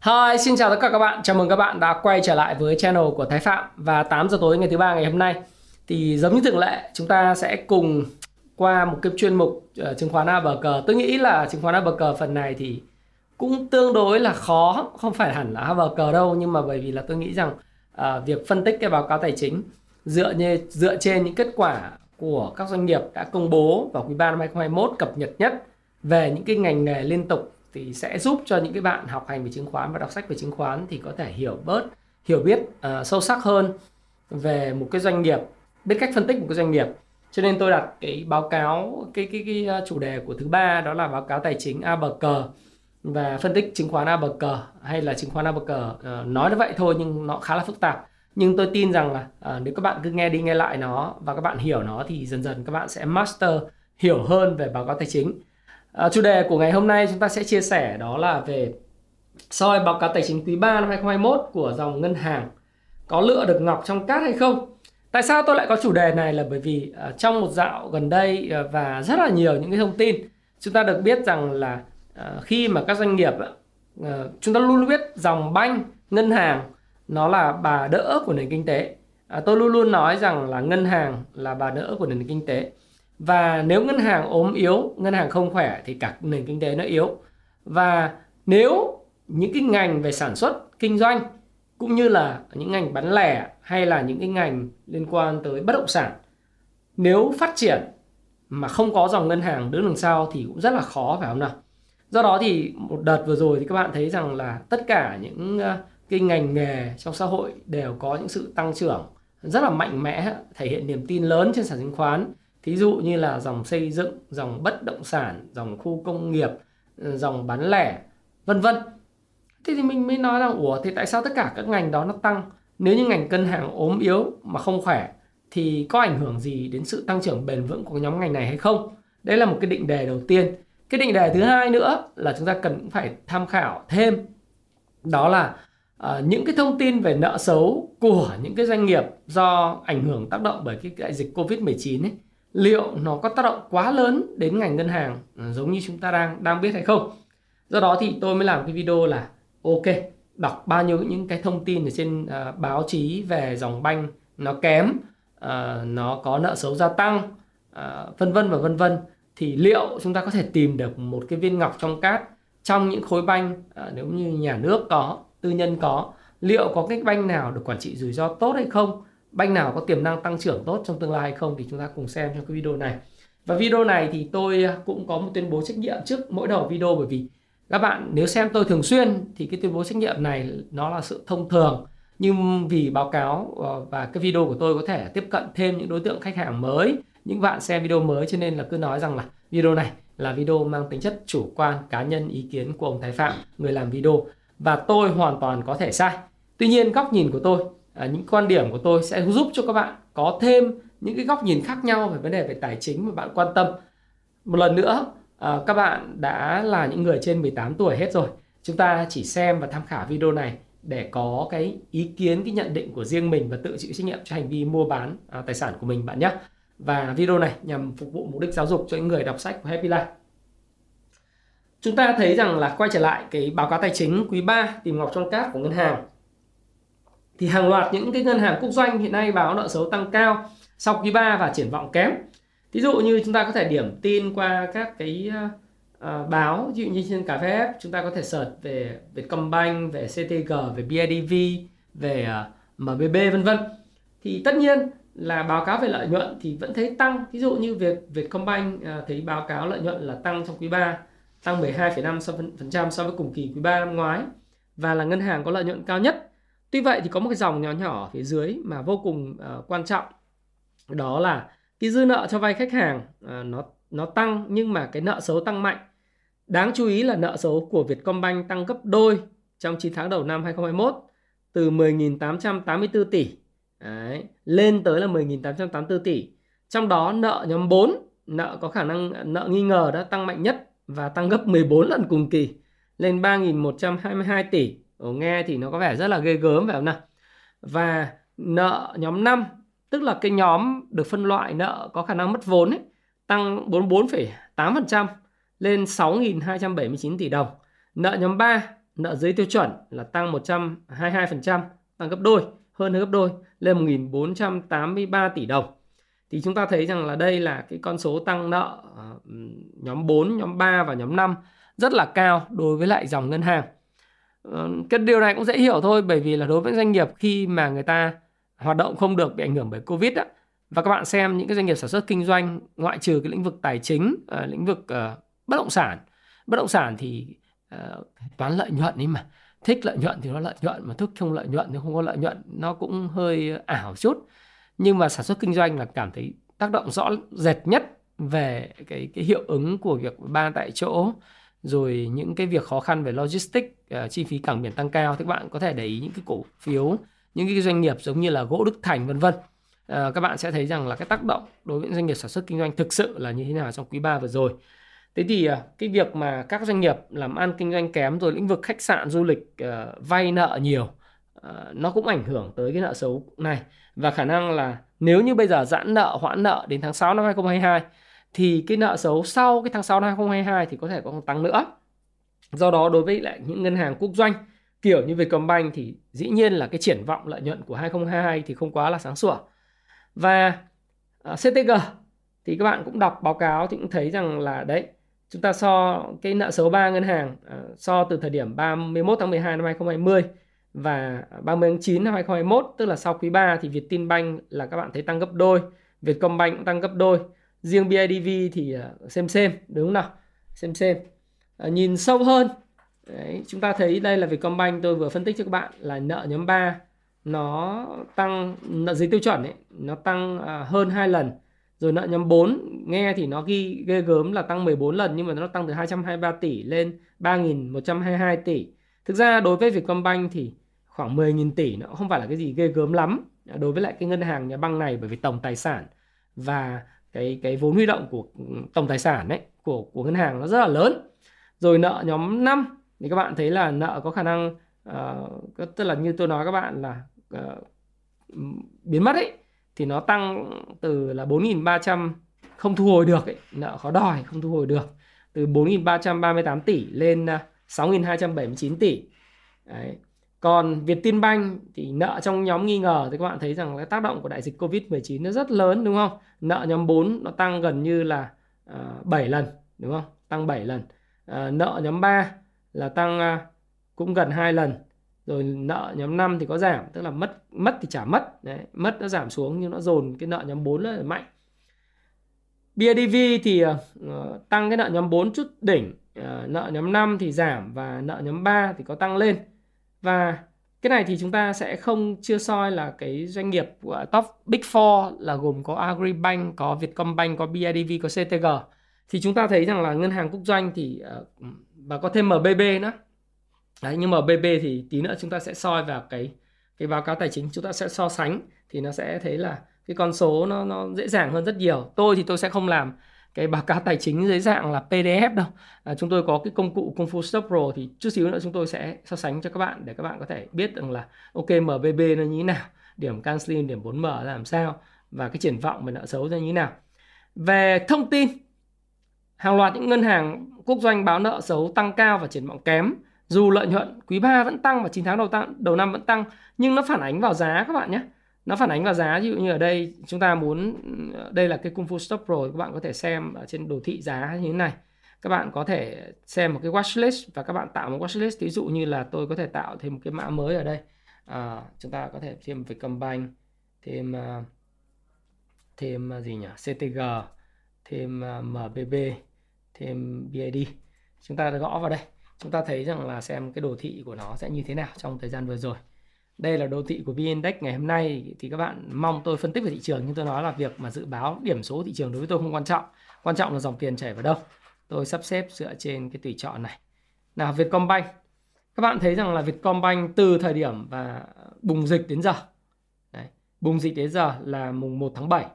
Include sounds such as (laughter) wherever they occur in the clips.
Hi, xin chào tất cả các bạn. Chào mừng các bạn đã quay trở lại với channel của Thái Phạm và 8 giờ tối ngày thứ ba ngày hôm nay. Thì giống như thường lệ, chúng ta sẽ cùng qua một cái chuyên mục uh, chứng khoán A bờ cờ Tôi nghĩ là chứng khoán A bờ cờ phần này thì cũng tương đối là khó, không phải hẳn là A bờ cờ đâu nhưng mà bởi vì là tôi nghĩ rằng uh, việc phân tích cái báo cáo tài chính dựa như dựa trên những kết quả của các doanh nghiệp đã công bố vào quý 3 năm 2021 cập nhật nhất về những cái ngành nghề liên tục thì sẽ giúp cho những cái bạn học hành về chứng khoán và đọc sách về chứng khoán thì có thể hiểu bớt hiểu biết uh, sâu sắc hơn về một cái doanh nghiệp biết cách phân tích một cái doanh nghiệp. Cho nên tôi đặt cái báo cáo cái cái cái ờ, chủ đề của thứ ba đó là báo cáo tài chính ABG và phân tích chứng khoán ABG hay là chứng khoán ABG uh, ờ, nói như vậy thôi nhưng nó khá là phức tạp. Nhưng tôi tin rằng là uh, nếu các bạn cứ nghe đi nghe lại nó và các bạn hiểu nó thì dần dần các bạn sẽ master hiểu hơn về báo cáo tài chính. À, chủ đề của ngày hôm nay chúng ta sẽ chia sẻ đó là về soi báo cáo tài chính quý 3 năm 2021 của dòng ngân hàng có lựa được ngọc trong cát hay không? Tại sao tôi lại có chủ đề này là bởi vì uh, trong một dạo gần đây uh, và rất là nhiều những cái thông tin chúng ta được biết rằng là uh, khi mà các doanh nghiệp uh, chúng ta luôn biết dòng banh ngân hàng nó là bà đỡ của nền kinh tế. À, tôi luôn luôn nói rằng là ngân hàng là bà đỡ của nền kinh tế và nếu ngân hàng ốm yếu, ngân hàng không khỏe thì cả nền kinh tế nó yếu. Và nếu những cái ngành về sản xuất, kinh doanh, cũng như là những ngành bán lẻ hay là những cái ngành liên quan tới bất động sản, nếu phát triển mà không có dòng ngân hàng đứng đằng sau thì cũng rất là khó, phải không nào? Do đó thì một đợt vừa rồi thì các bạn thấy rằng là tất cả những ờ, cái ngành nghề trong xã hội đều có những sự tăng trưởng rất là mạnh mẽ, thể hiện niềm tin lớn trên sàn chứng khoán thí dụ như là dòng xây dựng dòng bất động sản dòng khu công nghiệp ừ, dòng bán lẻ vân vân. Thế thì mình mới nói rằng ủa thì tại sao tất cả các ngành đó nó tăng? Nếu như ngành cân hàng ốm yếu mà không khỏe thì có ảnh hưởng gì đến sự tăng trưởng bền vững của nhóm ngành này hay không? Đấy là một cái định đề đầu tiên. Cái định đề thứ hai nữa là chúng ta cần phải tham khảo thêm. Đó là uh, những cái thông tin về nợ xấu của những cái doanh nghiệp do ảnh hưởng tác động bởi cái đại dịch covid 19 ấy liệu nó có tác động quá lớn đến ngành ngân hàng ừ, giống như chúng ta đang đang biết hay không? Do đó thì tôi mới làm cái video là ok đọc bao nhiêu những cái thông tin ở trên uh, báo chí về dòng banh nó kém uh, nó có nợ xấu gia tăng uh, vân vân và vân vân. Thì liệu chúng ta có thể tìm được một cái viên ngọc trong cát trong những khối banh uh, nếu như nhà nước có tư nhân có liệu có cái banh nào được quản trị rủi ro tốt hay không? Banh nào có tiềm năng tăng trưởng tốt trong tương lai hay không thì chúng ta cùng xem trong cái video này. Và video này thì tôi à, cũng có một tuyên bố trách nhiệm trước mỗi đầu video bởi vì các bạn nếu xem tôi thường xuyên thì cái tuyên bố trách nhiệm này nó là sự thông thường. Nhưng vì báo cáo ờ, và cái video của tôi có thể tiếp cận thêm những đối tượng khách hàng mới, những bạn xem video mới cho nên là cứ nói rằng là video này là video mang tính chất chủ quan, cá nhân, ý kiến của ông Thái Phạm, người làm video. Và tôi hoàn toàn có thể sai. Tuy nhiên, góc nhìn của tôi à, những quan điểm của tôi sẽ giúp cho các bạn có thêm những cái góc nhìn khác nhau về vấn đề về tài chính mà bạn quan tâm. Một lần nữa à, các bạn đã là những người trên 18 tuổi hết rồi. Chúng ta chỉ xem và tham khảo video này để có cái ý kiến cái nhận định của riêng mình và tự chịu trách nhiệm cho hành vi mua bán à, tài sản của mình bạn nhé. Và video này nhằm phục vụ mục đích giáo dục cho những người đọc sách của Happy Life. Chúng ta thấy rằng là quay trở lại cái báo cáo tài chính quý 3 tìm ngọc trong cát của ngân hàng thì hàng loạt những cái ngân hàng quốc doanh hiện nay báo nợ xấu tăng cao sau quý 3 và triển vọng kém. Ví dụ như chúng ta có thể điểm tin qua các cái uh, báo ví dụ như trên cà phê chúng ta có thể search về Vietcombank, về CTG, về BIDV, về ờ, uh, MBB vân vân. Thì tất nhiên là báo cáo về lợi nhuận thì vẫn thấy tăng. Ví dụ như việc Vietcombank uh, thấy báo cáo lợi nhuận là tăng trong quý 3 tăng 12,5% so với cùng kỳ quý 3 năm ngoái và là ngân hàng có lợi nhuận cao nhất Tuy vậy thì có một cái dòng nhỏ nhỏ ở phía dưới mà vô cùng uh, quan trọng đó là cái dư nợ cho vay khách hàng uh, nó nó tăng nhưng mà cái nợ xấu tăng mạnh Đáng chú ý là nợ xấu của Vietcombank tăng gấp đôi trong 9 tháng đầu năm 2021 từ 10.884 tỷ Đấy, lên tới là 10.884 tỷ. Trong đó nợ nhóm 4, nợ có khả năng nợ nghi ngờ đã tăng mạnh nhất và tăng gấp 14 lần cùng kỳ lên 3.122 tỷ. Ồ, nghe thì nó có vẻ rất là ghê gớm phải không nào? Và nợ nhóm 5, tức là cái nhóm được phân loại nợ có khả năng mất vốn ấy, tăng 44,8% lên 6.279 tỷ đồng. Nợ nhóm 3, nợ dưới tiêu chuẩn là tăng 122%, tăng gấp đôi, hơn gấp đôi lên 1.483 tỷ đồng. Thì chúng ta thấy rằng là đây là cái con số tăng nợ ờ, nhóm 4, nhóm 3 và nhóm 5 rất là cao đối với lại dòng ngân hàng. Ờ, cái điều này cũng dễ hiểu thôi bởi vì là đối với doanh nghiệp khi mà người ta hoạt động không được bị ảnh hưởng bởi Covid á, và các bạn xem những cái doanh nghiệp sản xuất kinh doanh ngoại trừ cái lĩnh vực tài chính, ờ, lĩnh vực ờ, bất động sản. Bất động sản thì toán lợi nhuận ấy mà. Thích lợi nhuận thì nó lợi nhuận mà thích không lợi nhuận thì không có lợi nhuận, nó cũng hơi ảo chút. Nhưng mà sản xuất kinh doanh là cảm thấy tác động rõ rệt nhất về cái cái hiệu ứng của việc ba tại chỗ rồi những cái việc khó khăn về logistics uh, chi phí cảng biển tăng cao thì các bạn có thể để ý những cái cổ phiếu những cái doanh nghiệp giống như là gỗ Đức Thành vân vân. Uh, các bạn sẽ thấy rằng là cái tác động đối với doanh nghiệp sản xuất kinh doanh thực sự là như thế nào trong quý 3 vừa rồi. Thế thì uh, cái việc mà các doanh nghiệp làm ăn kinh doanh kém rồi lĩnh vực khách sạn du lịch uh, vay nợ nhiều uh, nó cũng ảnh hưởng tới cái nợ xấu này. Và khả năng là nếu như bây giờ giãn nợ hoãn nợ đến tháng 6 năm 2022 thì cái nợ xấu sau cái tháng 6 năm 2022 thì có thể còn tăng nữa. Do đó đối với lại những ngân hàng quốc doanh kiểu như Vietcombank thì dĩ nhiên là cái triển vọng lợi nhuận của 2022 thì không quá là sáng sủa. Và à, uh, CTG thì các bạn cũng đọc báo cáo thì cũng thấy rằng là đấy chúng ta so cái nợ xấu ba ngân hàng uh, so từ thời điểm 31 tháng 12 năm 2020 và 30 tháng 9 năm 2021 tức là sau quý 3 thì Vietinbank là các bạn thấy tăng gấp đôi, Vietcombank cũng tăng gấp đôi riêng BIDV thì à, xem xem đúng không nào? Xem xem. À, nhìn sâu hơn. Đấy, chúng ta thấy đây là Vietcombank tôi vừa phân tích cho các bạn là nợ nhóm 3 nó tăng nợ dưới tiêu chuẩn ấy nó tăng à, hơn 2 lần. Rồi nợ nhóm 4 nghe thì nó ghi ghê gớm là tăng 14 lần nhưng mà nó tăng từ 223 tỷ lên 3.122 tỷ. Thực ra đối với Vietcombank thì khoảng 10.000 tỷ nó không phải là cái gì ghê gớm lắm đối với lại cái ngân hàng nhà băng này bởi vì tổng tài sản và cái cái vốn huy động của tổng tài sản đấy của của ngân hàng nó rất là lớn rồi nợ nhóm 5 thì các bạn thấy là nợ có khả năng uh, tức là như tôi nói các bạn là uh, biến mất ấy thì nó tăng từ là 4.300 không thu hồi được ấy, nợ khó đòi không thu hồi được từ 4.338 tỷ lên ờ, 6.279 tỷ Đấy. Còn Vietinbank thì nợ trong nhóm nghi ngờ thì các bạn thấy rằng cái tác động của đại dịch Covid-19 nó rất lớn đúng không? Nợ nhóm 4 nó tăng gần như là ờ, uh, 7 lần đúng không? Tăng 7 lần. Uh, nợ nhóm 3 là tăng uh, cũng gần 2 lần. Rồi nợ nhóm 5 thì có giảm, tức là mất mất thì trả mất, Đấy, mất nó giảm xuống nhưng nó dồn cái nợ nhóm 4 là mạnh. BIDV thì uh, tăng cái nợ nhóm 4 chút đỉnh, uh, nợ nhóm 5 thì giảm và nợ nhóm 3 thì có tăng lên và cái này thì chúng ta sẽ không chưa soi là cái doanh nghiệp của top Big Four là gồm có Agribank, có Vietcombank, có BIDV, có CTG. Thì chúng ta thấy rằng là ngân hàng quốc doanh thì à, và có thêm MBB nữa. Đấy, nhưng MBB thì tí nữa chúng ta sẽ soi vào cái cái báo cáo tài chính chúng ta sẽ so sánh thì nó sẽ thấy là cái con số nó nó dễ dàng hơn rất nhiều. Tôi thì tôi sẽ không làm cái báo cáo tài chính dưới dạng là PDF đâu. À, chúng tôi có cái công cụ Công Phu Stop Pro thì chút xíu nữa chúng tôi sẽ so sánh cho các bạn để các bạn có thể biết rằng là ok MBB nó như thế nào điểm canceling điểm 4M làm sao và cái triển vọng về nợ xấu ra như thế nào. Về thông tin hàng loạt những ngân hàng quốc doanh báo nợ xấu tăng cao và triển vọng kém. Dù lợi nhuận quý 3 vẫn tăng và 9 tháng đầu tăng đầu năm vẫn tăng nhưng nó phản ánh vào giá các bạn nhé nó phản ánh vào giá ví dụ như ở đây chúng ta muốn đây là cái Kung Fu Stop Pro các bạn có thể xem ở trên đồ thị giá như thế này. Các bạn có thể xem một cái watchlist và các bạn tạo một watchlist. Ví dụ như là tôi có thể tạo thêm một cái mã mới ở đây. À, chúng ta có thể thêm Vietcombank thêm à, thêm à, gì nhỉ? CTG thêm à, MBB thêm BID chúng ta gõ vào đây. Chúng ta thấy rằng là xem cái đồ thị của nó sẽ như thế nào trong thời gian vừa rồi đây là đồ thị của VN-Index ngày hôm nay. Thì các bạn mong tôi phân tích về thị trường nhưng tôi nói là việc mà dự báo điểm số thị trường đối với tôi không quan trọng. Quan trọng là dòng tiền chảy vào đâu. Tôi sắp xếp dựa trên cái tùy chọn này. Nào Vietcombank. Các bạn thấy rằng là Vietcombank từ thời điểm và bùng dịch đến giờ. Đấy, bùng dịch đến giờ là mùng 1 tháng 7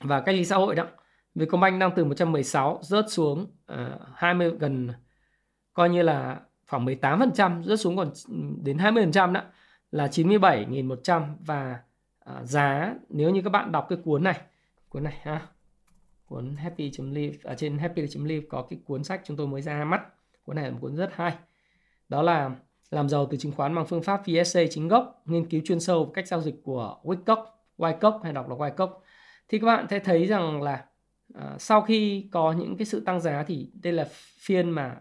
và cách ly xã hội đó Vietcombank đang từ 116 rớt xuống ờ, uh, 20 gần coi như là khoảng 18% rớt xuống còn đến 20% đó là 97.100 và à, giá nếu như các bạn đọc cái cuốn này cuốn này ha cuốn happy.live ở à, trên happy.live có cái cuốn sách chúng tôi mới ra mắt. Cuốn này là một cuốn rất hay. Đó là làm giàu từ chứng khoán bằng phương pháp VSA chính gốc nghiên cứu chuyên sâu cách giao dịch của Wyckoff Wyckoff hay đọc là Wyckoff thì các bạn sẽ thấy rằng là uh, sau khi có những cái sự tăng giá thì đây là phiên mà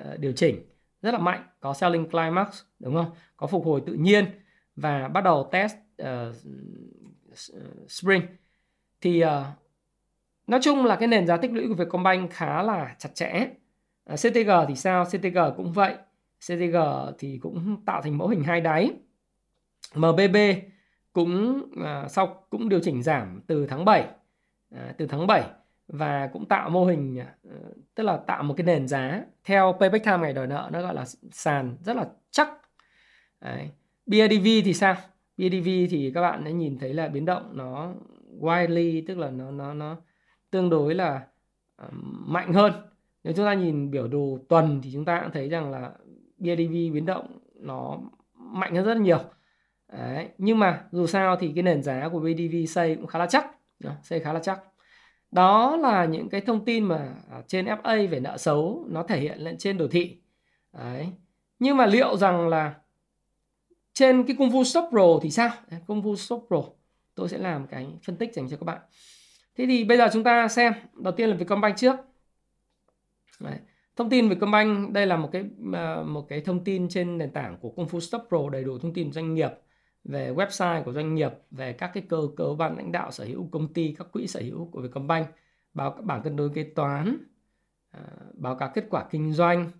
uh, điều chỉnh rất là mạnh có selling climax đúng không? Có phục hồi tự nhiên và bắt đầu test uh, spring. Thì uh, nói chung là cái nền giá tích lũy của Vietcombank khá là chặt chẽ. Uh, CTG thì sao? CTG cũng vậy. CTG thì cũng tạo thành mẫu hình hai đáy. MBB cũng uh, sau cũng điều chỉnh giảm từ tháng 7 uh, từ tháng 7 và cũng tạo mô hình ờ, tức là tạo một cái nền giá theo payback time ngày đòi nợ, nó gọi là sàn rất là chắc. Đấy. BIDV thì sao? BIDV thì các bạn đã nhìn thấy là biến động nó widely, tức là nó nó nó tương đối là ờ, mạnh hơn. Nếu chúng ta nhìn biểu đồ tuần thì chúng ta cũng thấy rằng là BIDV biến động nó mạnh hơn rất nhiều. Đấy. nhưng mà dù sao thì cái nền giá của BIDV xây cũng khá là chắc xây khá là chắc đó là những cái thông tin mà à, trên FA về nợ xấu nó thể hiện lên trên đồ thị. Đấy. nhưng mà liệu rằng là trên cái công phu stop pro thì sao? Công phu stop pro tôi sẽ làm cái phân tích dành cho các bạn. Thế thì bây giờ chúng ta xem, đầu tiên là Vietcombank trước. Đấy. thông tin về Vietcombank, đây là một cái à, một cái thông tin trên nền tảng của công phu stop pro đầy đủ thông tin doanh nghiệp về website của doanh nghiệp về các cái cơ cấu ban lãnh đạo sở hữu công ty các quỹ sở hữu của Vietcombank báo các bảng cân đối kế toán à, báo cáo kết quả kinh doanh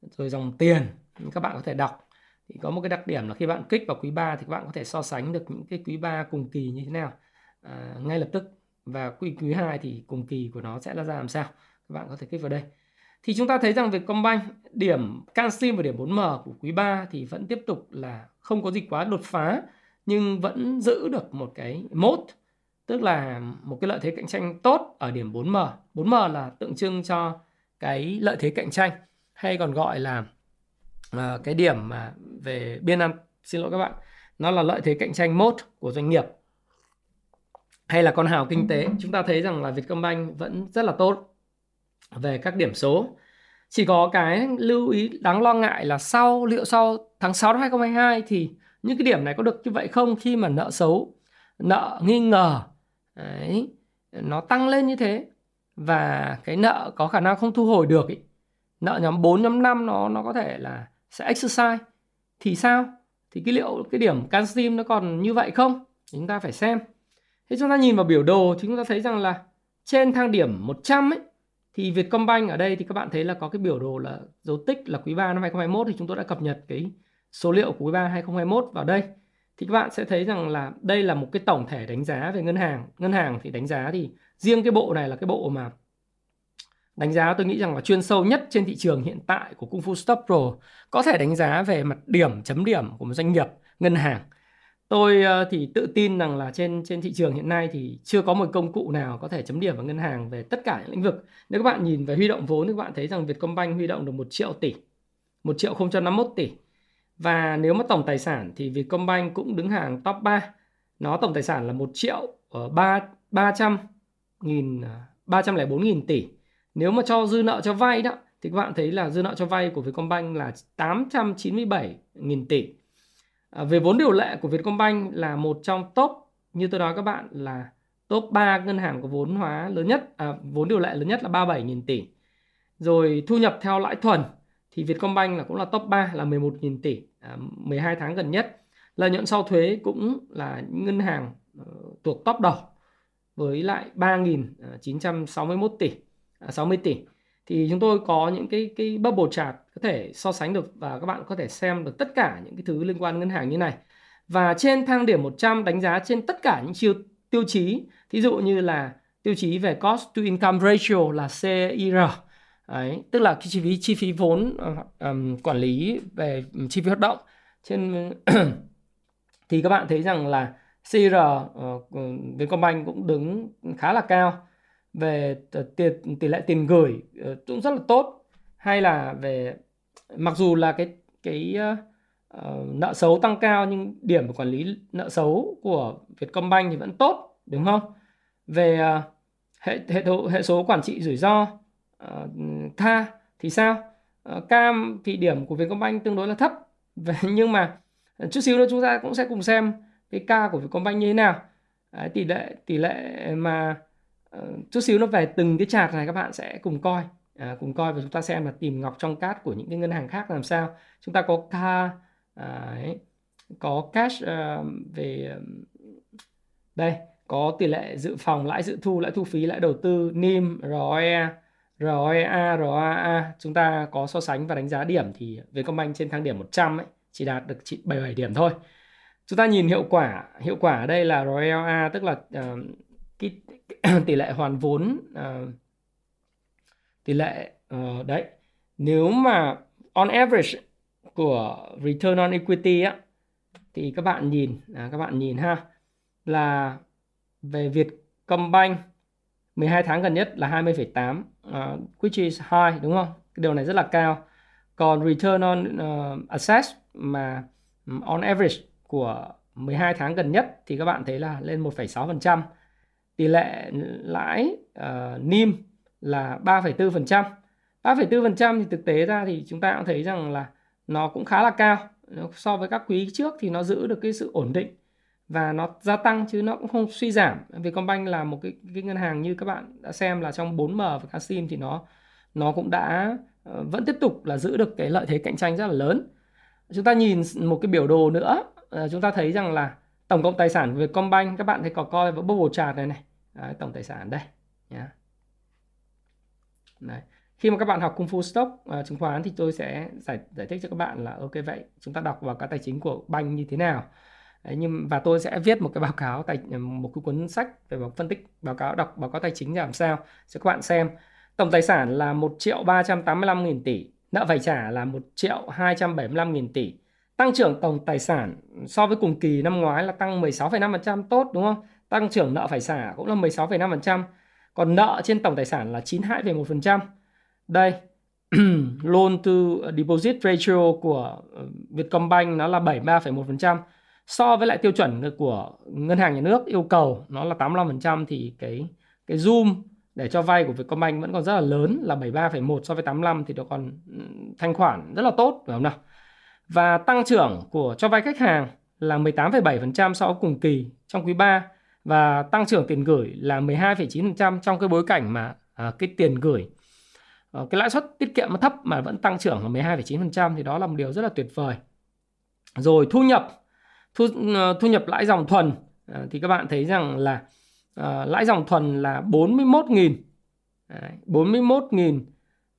rồi dòng tiền các bạn có thể đọc. Thì có một cái đặc điểm là khi bạn kích vào quý 3 thì các bạn có thể so sánh được những cái quý 3 cùng kỳ như thế nào. À, ngay lập tức. Và quý quý 2 thì cùng kỳ của nó sẽ là ra làm sao? Các bạn có thể kích vào đây thì chúng ta thấy rằng Vietcombank điểm canxi và điểm 4M của quý 3 thì vẫn tiếp tục là không có gì quá đột phá nhưng vẫn giữ được một cái mốt tức là một cái lợi thế cạnh tranh tốt ở điểm 4M. 4M là tượng trưng cho cái lợi thế cạnh tranh hay còn gọi là uh, cái điểm mà về biên an. Xin lỗi các bạn nó là lợi thế cạnh tranh mốt của doanh nghiệp hay là con hào kinh tế. Chúng ta thấy rằng là Vietcombank vẫn rất là tốt về các điểm số. Chỉ có cái lưu ý đáng lo ngại là sau liệu sau tháng 6 năm 2022 thì những cái điểm này có được như vậy không khi mà nợ xấu nợ nghi ngờ đấy, nó tăng lên như thế và cái nợ có khả năng không thu hồi được ý. nợ nhóm 4 nhóm 5 nó nó có thể là sẽ exercise. Thì sao? Thì cái liệu cái điểm canxim nó còn như vậy không? Chúng ta phải xem. Thế chúng ta nhìn vào biểu đồ thì chúng ta thấy rằng là trên thang điểm 100 ấy thì Vietcombank ở đây thì các bạn thấy là có cái biểu đồ là dấu tích là quý 3 năm 2021 thì chúng tôi đã cập nhật cái số liệu của quý 3 2021 vào đây. Thì các bạn sẽ thấy rằng là đây là một cái tổng thể đánh giá về ngân hàng. Ngân hàng thì đánh giá thì riêng cái bộ này là cái bộ mà đánh giá tôi nghĩ rằng là chuyên sâu nhất trên thị trường hiện tại của Kung Fu Stop Pro. Có thể đánh giá về mặt điểm, chấm điểm của một doanh nghiệp, ngân hàng tôi ờ, thì tự tin rằng là trên trên thị trường hiện nay thì chưa có một công cụ nào có thể chấm điểm vào ngân hàng về tất cả những lĩnh vực. Nếu các bạn nhìn về huy động vốn thì các bạn thấy rằng Vietcombank huy động được 1 triệu tỷ 1 triệu 051 tỷ. Và nếu mà tổng tài sản thì Vietcombank cũng đứng hàng top 3 nó tổng tài sản là 1 triệu ờ, 3 300 nghìn ờ, 304 nghìn tỷ. Nếu mà cho dư nợ cho vay đó, thì các bạn thấy là dư nợ cho vay của Vietcombank là 897 nghìn tỷ. À, về vốn điều lệ của Vietcombank là một trong top như tôi nói các bạn là top 3 ngân hàng có vốn hóa lớn nhất à, vốn điều lệ lớn nhất là 37.000 tỷ. Rồi thu nhập theo lãi thuần thì Vietcombank là cũng là top 3 là 11.000 tỷ à, 12 tháng gần nhất. Lợi nhuận sau thuế cũng là những ngân hàng uh, thuộc top đầu với lại 3.961 tỷ à, 60 tỷ thì chúng tôi có những cái cái bubble chart có thể so sánh được và các bạn có thể xem được tất cả những cái thứ liên quan ngân hàng như này. Và trên thang điểm 100 đánh giá trên tất cả những chiêu tiêu chí, thí dụ như là tiêu chí về cost to income ratio là CIR Đấy, tức là cái chi phí chi phí vốn um, quản lý về chi phí hoạt động trên (clears throat) thì các bạn thấy rằng là CIR uh, ờ, Vietcombank cũng đứng khá là cao về ờ, tiền tỷ lệ tiền gửi ờ, cũng rất là tốt hay là về mặc dù là cái cái uh, nợ xấu tăng cao nhưng điểm của quản lý nợ xấu của Vietcombank thì vẫn tốt đúng không? Về uh, hệ hệ thống hệ số quản trị rủi ro uh, tha thì sao? Uh, cam thì điểm của Vietcombank tương đối là thấp (laughs) nhưng mà chút xíu nữa chúng ta cũng sẽ cùng xem cái ca của Vietcombank như thế nào. Tỷ lệ tỷ lệ mà uh, chút xíu nó về từng cái chart này các bạn sẽ cùng coi. À, cùng coi và chúng ta xem là tìm ngọc trong cát của những cái ngân hàng khác làm sao. Chúng ta có ca à, có cash uh, về đây có tỷ lệ dự phòng lãi dự thu lãi thu phí lãi đầu tư NIM ROE ROEA ROAA chúng ta có so sánh và đánh giá điểm thì Vietcombank trên thang điểm 100 ấy chỉ đạt được 77 điểm thôi. Chúng ta nhìn hiệu quả hiệu quả ở đây là ROEA tức là uh, cái (clears throat) tỷ lệ hoàn vốn uh, tỷ lệ uh, đấy nếu mà on average của return on equity á thì các bạn nhìn à, các bạn nhìn ha là về Vietcombank 12 tháng gần nhất là 20,8 uh, ờ, which is high đúng không? Cái điều này rất là cao. Còn return on uh, assets mà ừ, on average của 12 tháng gần nhất thì các bạn thấy là lên 1,6%. Tỷ lệ lãi uh, NIM là 3,4%. 3,4% thì thực tế ra thì chúng ta cũng thấy rằng là nó cũng khá là cao. So với các quý trước thì nó giữ được cái sự ổn định và nó gia tăng chứ nó cũng không suy giảm. Vietcombank là một cái, cái ngân hàng như các bạn đã xem là trong 4M và Casim thì nó nó cũng đã uh, vẫn tiếp tục là giữ được cái lợi thế cạnh tranh rất là lớn. Chúng ta nhìn một cái biểu đồ nữa, uh, chúng ta thấy rằng là tổng cộng tài sản của Vietcombank các bạn thấy có coi với bubble chart này này. Đấy, tổng tài sản đây. nhá. Đấy. Khi mà các bạn học Kung Fu Stock uh, chứng khoán thì tôi sẽ giải giải thích cho các bạn là ok vậy chúng ta đọc vào cái tài chính của banh như thế nào. Đấy, nhưng và tôi sẽ viết một cái báo cáo tài một cái cuốn sách về phân tích báo cáo đọc báo cáo tài chính làm sao cho các bạn xem. Tổng tài sản là 1 triệu 385 nghìn tỷ, nợ phải trả là 1 triệu 275 nghìn tỷ. Tăng trưởng tổng tài sản so với cùng kỳ năm ngoái là tăng 16,5% tốt đúng không? Tăng trưởng nợ phải trả cũng là 16,5%. Còn nợ trên tổng tài sản là 92,1%. Đây, (clears throat) loan to deposit ratio của ờ, Vietcombank nó là 73,1%. So với lại tiêu chuẩn của ngân hàng nhà nước yêu cầu nó là 85% thì cái cái zoom để cho vay của Vietcombank vẫn còn rất là lớn là 73,1 so với 85 thì nó còn ừ, thanh khoản rất là tốt phải không nào? Và tăng trưởng của cho vay khách hàng là 18,7% so với cùng kỳ trong quý 3 và tăng trưởng tiền gửi là 12,9% trong cái bối cảnh mà à, cái tiền gửi à, cái lãi suất tiết kiệm nó thấp mà vẫn tăng trưởng là 12,9% thì đó là một điều rất là tuyệt vời. Rồi thu nhập thu ờ, thu nhập lãi dòng thuần à, thì các bạn thấy rằng là à, lãi dòng thuần là 41.000 Đấy, 41.000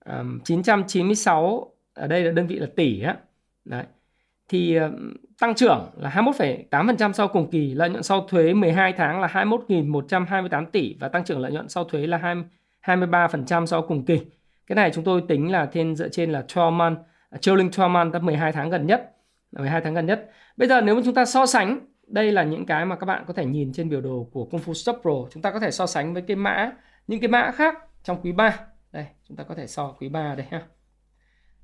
um, 996 ở đây là đơn vị là tỷ á. Đấy. Thì tăng trưởng là 21,8% sau cùng kỳ, lợi nhuận sau thuế 12 tháng là 21.128 tỷ và tăng trưởng lợi nhuận sau thuế là 20, 23% sau cùng kỳ. Cái này chúng tôi tính là trên dựa trên là 12 month, à, trailing 12 month tức 12 tháng gần nhất. 12 tháng gần nhất. Bây giờ nếu mà chúng ta so sánh, đây là những cái mà các bạn có thể nhìn trên biểu đồ của Kung Fu Stop Pro. Chúng ta có thể so sánh với cái mã, những cái mã khác trong quý 3. Đây, chúng ta có thể so quý 3 đây ha.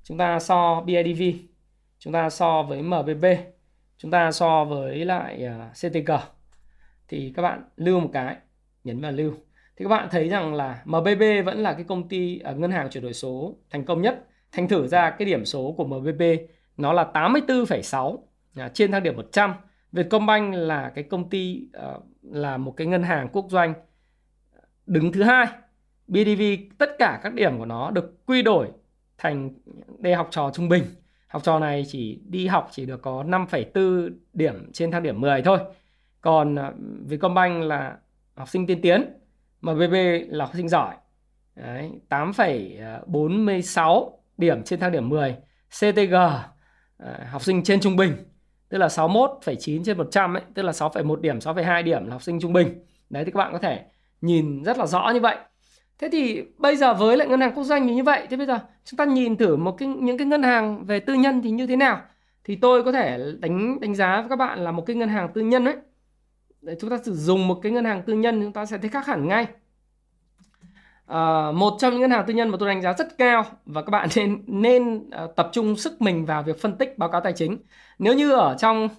Chúng ta so BIDV, chúng ta so với MBB, chúng ta so với lại à, CTG thì các bạn lưu một cái nhấn vào lưu. Thì các bạn thấy rằng là MBB vẫn là cái công ty uh, ngân hàng chuyển đổi số thành công nhất. Thành thử ra cái điểm số của MBB nó là 84,6 uh, à, trên thang điểm 100 Vietcombank là cái công ty uh, là một cái ngân hàng quốc doanh đứng thứ hai. BDV tất cả các điểm của nó được quy đổi thành đề học trò trung bình học trò này chỉ đi học chỉ được có 5,4 điểm trên thang điểm 10 thôi. Còn à, Vietcombank là học sinh tiên tiến MBB là học sinh giỏi. Đấy, 8,46 à, điểm trên thang điểm 10 CTG à, học sinh trên trung bình tức là 61,9 trên 100 ấy, tức là 6,1 điểm 6,2 điểm là học sinh trung bình. Đấy thì các bạn có thể nhìn rất là rõ như vậy thế thì bây giờ với lại ngân hàng quốc doanh như vậy. Thế bây giờ chúng ta nhìn thử một cái những cái ngân hàng về tư nhân thì như thế nào? Thì tôi có thể đánh đánh giá với các bạn là một cái ngân hàng tư nhân ấy. Để chúng ta sử dụng một cái ngân hàng tư nhân chúng ta sẽ thấy khác hẳn ngay. À, một trong những ngân hàng tư nhân mà tôi đánh giá rất cao và các bạn (laughs) nên nên uh, tập trung sức mình vào việc phân tích báo cáo tài chính. Nếu như ở trong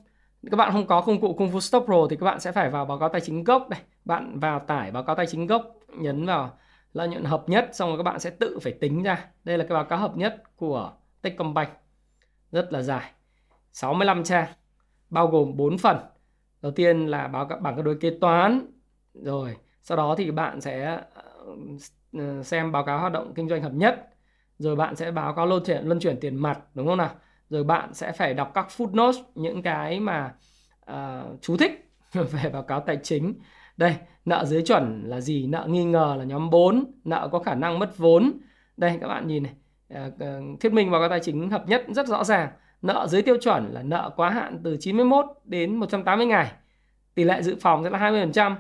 các bạn không có công cụ Kung Fu Stop Pro thì các bạn sẽ phải vào báo cáo tài chính gốc đây bạn vào tải báo cáo tài chính gốc nhấn vào lợi nhuận hợp nhất xong rồi các bạn sẽ tự phải tính ra. Đây là cái báo cáo hợp nhất của Techcombank. Rất là dài. 65 trang bao gồm 4 phần. Đầu tiên là báo cáo bảng cân đối kế toán. Rồi sau đó thì bạn sẽ ờ, ờ, xem báo cáo hoạt động kinh doanh hợp nhất. Rồi bạn sẽ báo cáo luân chuyển luân chuyển tiền mặt đúng không nào? Rồi bạn sẽ phải đọc các footnotes những cái mà uh, chú thích (laughs) về báo cáo tài chính đây nợ dưới chuẩn là gì? Nợ nghi ngờ là nhóm 4 nợ có khả năng mất vốn. Đây các bạn nhìn này. Ờ, ờ, thuyết minh báo cáo tài chính hợp nhất rất rõ ràng. Nợ dưới tiêu chuẩn là nợ quá hạn từ 91 đến 180 ngày. Tỷ lệ dự phòng sẽ là 20%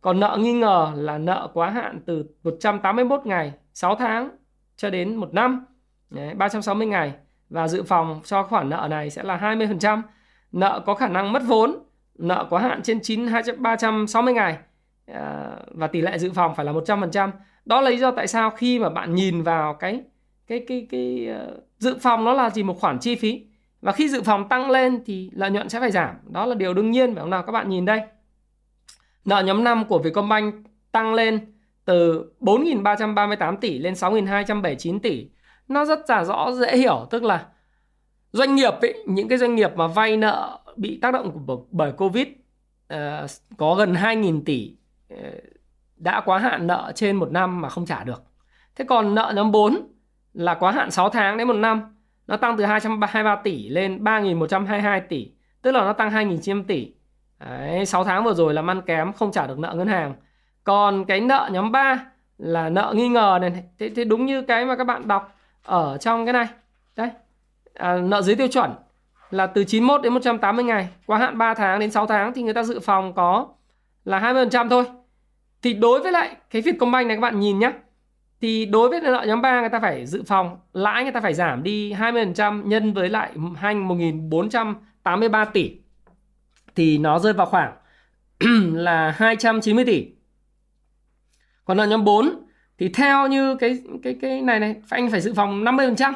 còn nợ nghi ngờ là nợ quá hạn từ 181 ngày 6 tháng cho đến 1 năm. Đấy, 360 ngày. Và dự phòng cho khoản nợ này sẽ là 20%. Nợ có khả năng mất vốn, nợ quá hạn trên 9 360 ngày ờ, và tỷ lệ dự phòng phải là 100%. Đó là lý do tại sao khi mà bạn nhìn vào cái cái cái cái ờ, dự phòng nó là gì một khoản chi phí và khi dự phòng tăng lên thì lợi nhuận sẽ phải giảm. Đó là điều đương nhiên phải không nào các bạn nhìn đây. Nợ nhóm 5 của Vietcombank tăng lên từ 4.338 tỷ lên 6.279 tỷ nó rất là rõ dễ hiểu tức là doanh nghiệp ấy, những cái doanh nghiệp mà vay nợ bị tác động của, bởi covid uh, có gần 2.000 tỷ uh, đã quá hạn nợ trên một năm mà không trả được. Thế còn nợ nhóm 4 là quá hạn 6 tháng đến một năm nó tăng từ 223 tỷ lên 3.122 tỷ tức là nó tăng 2.900 tỷ. Đấy, 6 tháng vừa rồi là ăn kém không trả được nợ ngân hàng. Còn cái nợ nhóm 3 là nợ nghi ngờ này thế, thế đúng như cái mà các bạn đọc ở trong cái này. Đây à, nợ dưới tiêu chuẩn là từ 91 đến 180 ngày. Quá hạn 3 tháng đến 6 tháng thì người ta dự phòng có là 20% thôi. Thì đối với lại cái Vietcombank này các bạn nhìn nhé thì đối với nợ nhóm 3 người ta phải dự phòng lãi người ta phải giảm đi 20% nhân với lại hành 1483 tỷ. Thì nó rơi vào khoảng (clears throat) là 290 tỷ. Còn nợ nhóm 4 thì theo như cái cái cái này này, anh phải dự phòng 50%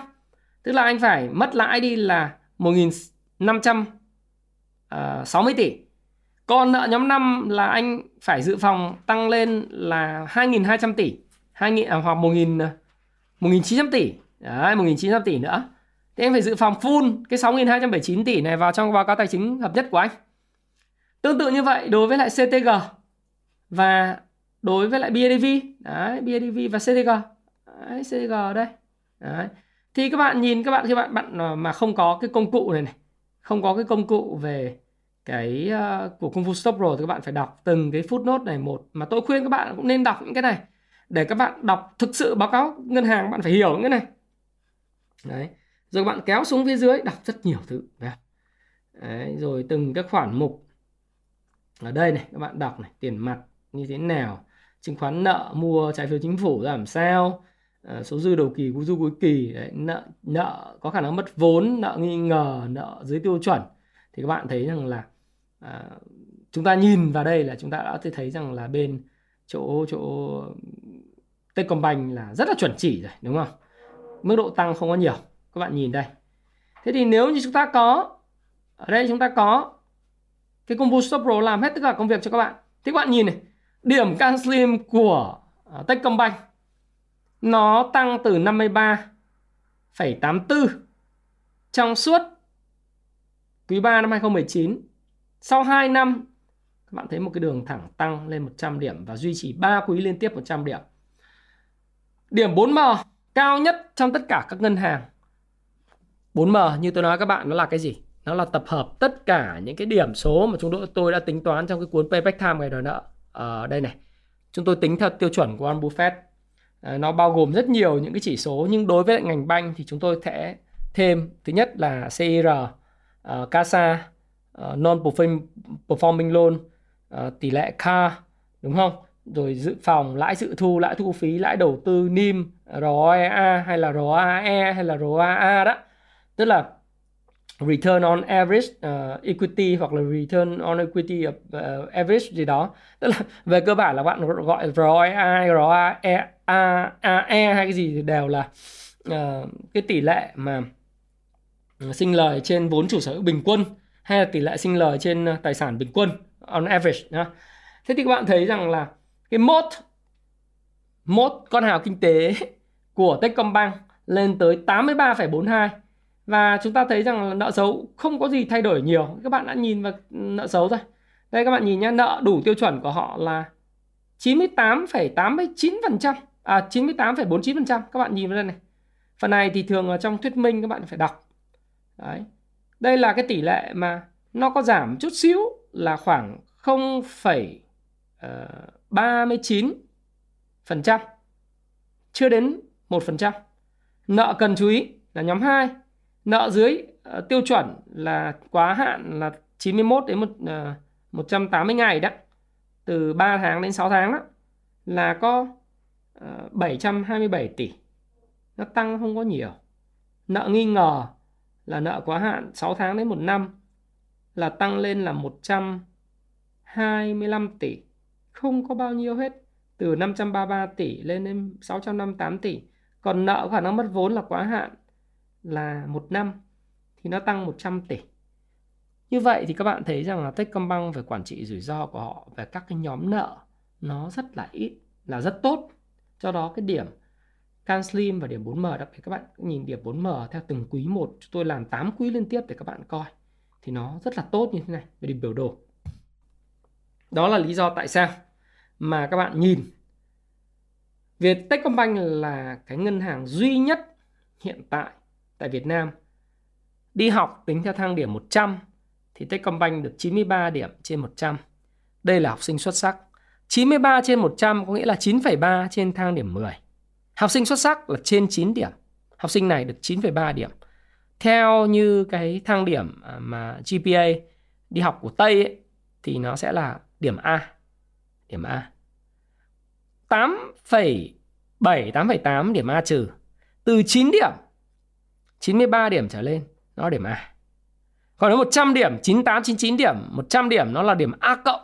tức là anh phải mất lãi đi là 1.560 à, tỷ. Còn nợ nhóm 5 là anh phải dự phòng tăng lên là 2.200 tỷ 2 à, hoặc 1.000 1.900 à, tỷ. Đấy, 1.900 tỷ nữa. Thế anh phải dự phòng full cái 6.279 tỷ này vào trong báo cáo tài chính hợp nhất của anh. Tương tự như vậy đối với lại CTG và đối với lại BIDV đấy BIDV và CTG đấy, CTG đây. Đấy thì các bạn nhìn các bạn khi bạn bạn ờ, mà không có cái công cụ này này không có cái công cụ về cái uh, của Kung Fu Stop Pro thì các bạn phải đọc từng cái footnote này một. Mà tôi khuyên các bạn cũng nên đọc những cái này. Để các bạn đọc thực sự báo cáo ngân hàng bạn phải hiểu những cái này. Đấy. Rồi bạn kéo xuống phía dưới đọc rất nhiều thứ. Đấy. rồi từng các khoản mục. Ở đây này các bạn đọc này tiền mặt như thế nào chứng khoán nợ mua trái phiếu chính phủ làm sao à, số dư đầu kỳ cuối dư cuối kỳ đấy, nợ nợ có khả năng mất vốn nợ nghi ngờ nợ dưới tiêu chuẩn. Thì các bạn thấy rằng là à, chúng ta nhìn vào đây là chúng ta đã thấy rằng là bên chỗ chỗ Techcombank là rất là chuẩn chỉ rồi đúng không? Mức độ tăng không có nhiều các bạn nhìn đây. Thế thì nếu như chúng ta có ở đây chúng ta có cái công vụ Stop Pro làm hết tất cả công việc cho các bạn. Thì các bạn nhìn này điểm can slim của à, Techcombank nó tăng từ 53,84 trong suốt quý 3 năm 2019. Sau 2 năm các bạn thấy một cái đường thẳng tăng lên 100 điểm và duy trì 3 quý liên tiếp 100 điểm. Điểm 4M cao nhất trong tất cả các ngân hàng. 4M như tôi nói các bạn nó là cái gì? Nó là tập hợp tất cả những cái điểm số mà chúng tôi đã tính toán trong cái cuốn Payback Time ngày đòi nợ ở ờ, đây này chúng tôi tính theo tiêu chuẩn của Warren Buffett Ờ, nó bao gồm rất nhiều những cái chỉ số nhưng đối với ngành banh thì chúng tôi sẽ thêm thứ nhất là CIR uh, ờ, CASA ờ, uh, non performing loan uh, tỷ lệ CAR đúng không? Rồi dự phòng lãi dự thu lãi thu phí lãi đầu tư NIM ROEA hay là ROAE hay là ROAA đó. Tức là return on average uh, equity hoặc là return on equity of, uh, average gì đó. Tức là về cơ bản là bạn gọi ROI, ROAE, AE hay cái gì thì đều là uh, cái tỷ lệ mà sinh lời trên vốn chủ sở hữu bình quân hay là tỷ lệ sinh lời trên ờ, tài sản bình quân on average nhá. Thế thì các bạn thấy rằng là cái mốt mốt con hào kinh tế của Techcombank lên tới 83,42 và chúng ta thấy rằng là nợ xấu không có gì thay đổi nhiều. Các bạn đã nhìn vào nợ xấu rồi. Đây các bạn nhìn nhé nợ đủ tiêu chuẩn của họ là 98,89% à 98,49% các bạn nhìn vào đây này. Phần này thì thường ở trong thuyết minh các bạn phải đọc. Đấy. Đây là cái tỷ lệ mà nó có giảm chút xíu là khoảng 0,39 ờ, phần trăm. Chưa đến 1 phần trăm. Nợ cần chú ý là nhóm 2 nợ dưới uh, tiêu chuẩn là quá hạn là 91 đến một ờ, uh, 180 ngày đó. Từ 3 tháng đến 6 tháng đó là có Ờ, 727 tỷ nó tăng không có nhiều nợ nghi ngờ là nợ quá hạn 6 tháng đến 1 năm là tăng lên là 125 tỷ không có bao nhiêu hết từ 533 tỷ lên đến 658 tỷ còn nợ khả năng mất vốn là quá hạn là một năm thì nó tăng 100 tỷ. Như vậy thì các bạn thấy rằng là Techcombank về quản trị rủi ro của họ về các cái nhóm nợ nó rất là ít, là rất tốt. Do đó cái điểm Can Slim và điểm 4M đặc biệt các bạn nhìn điểm 4M theo từng quý một chúng tôi làm 8 quý liên tiếp để các bạn coi thì nó rất là tốt như thế này, về điểm biểu đồ. Đó là lý do tại sao mà các bạn nhìn Việt Techcombank là cái ngân hàng duy nhất hiện tại tại Việt Nam đi học tính theo thang điểm 100 thì Techcombank được 93 điểm trên 100. Đây là học sinh xuất sắc. 93 trên 100 có nghĩa là 9,3 trên thang điểm 10. Học sinh xuất sắc là trên 9 điểm. Học sinh này được 9,3 điểm. Theo như cái thang điểm à, mà GPA đi học của Tây ấy, thì nó sẽ là điểm A. Điểm A. 8,7, 8,8 điểm A trừ. Từ 9 điểm 93 điểm trở lên nó là điểm A. Còn nếu 100 điểm, 98, 99 điểm, 100 điểm nó là điểm A cộng.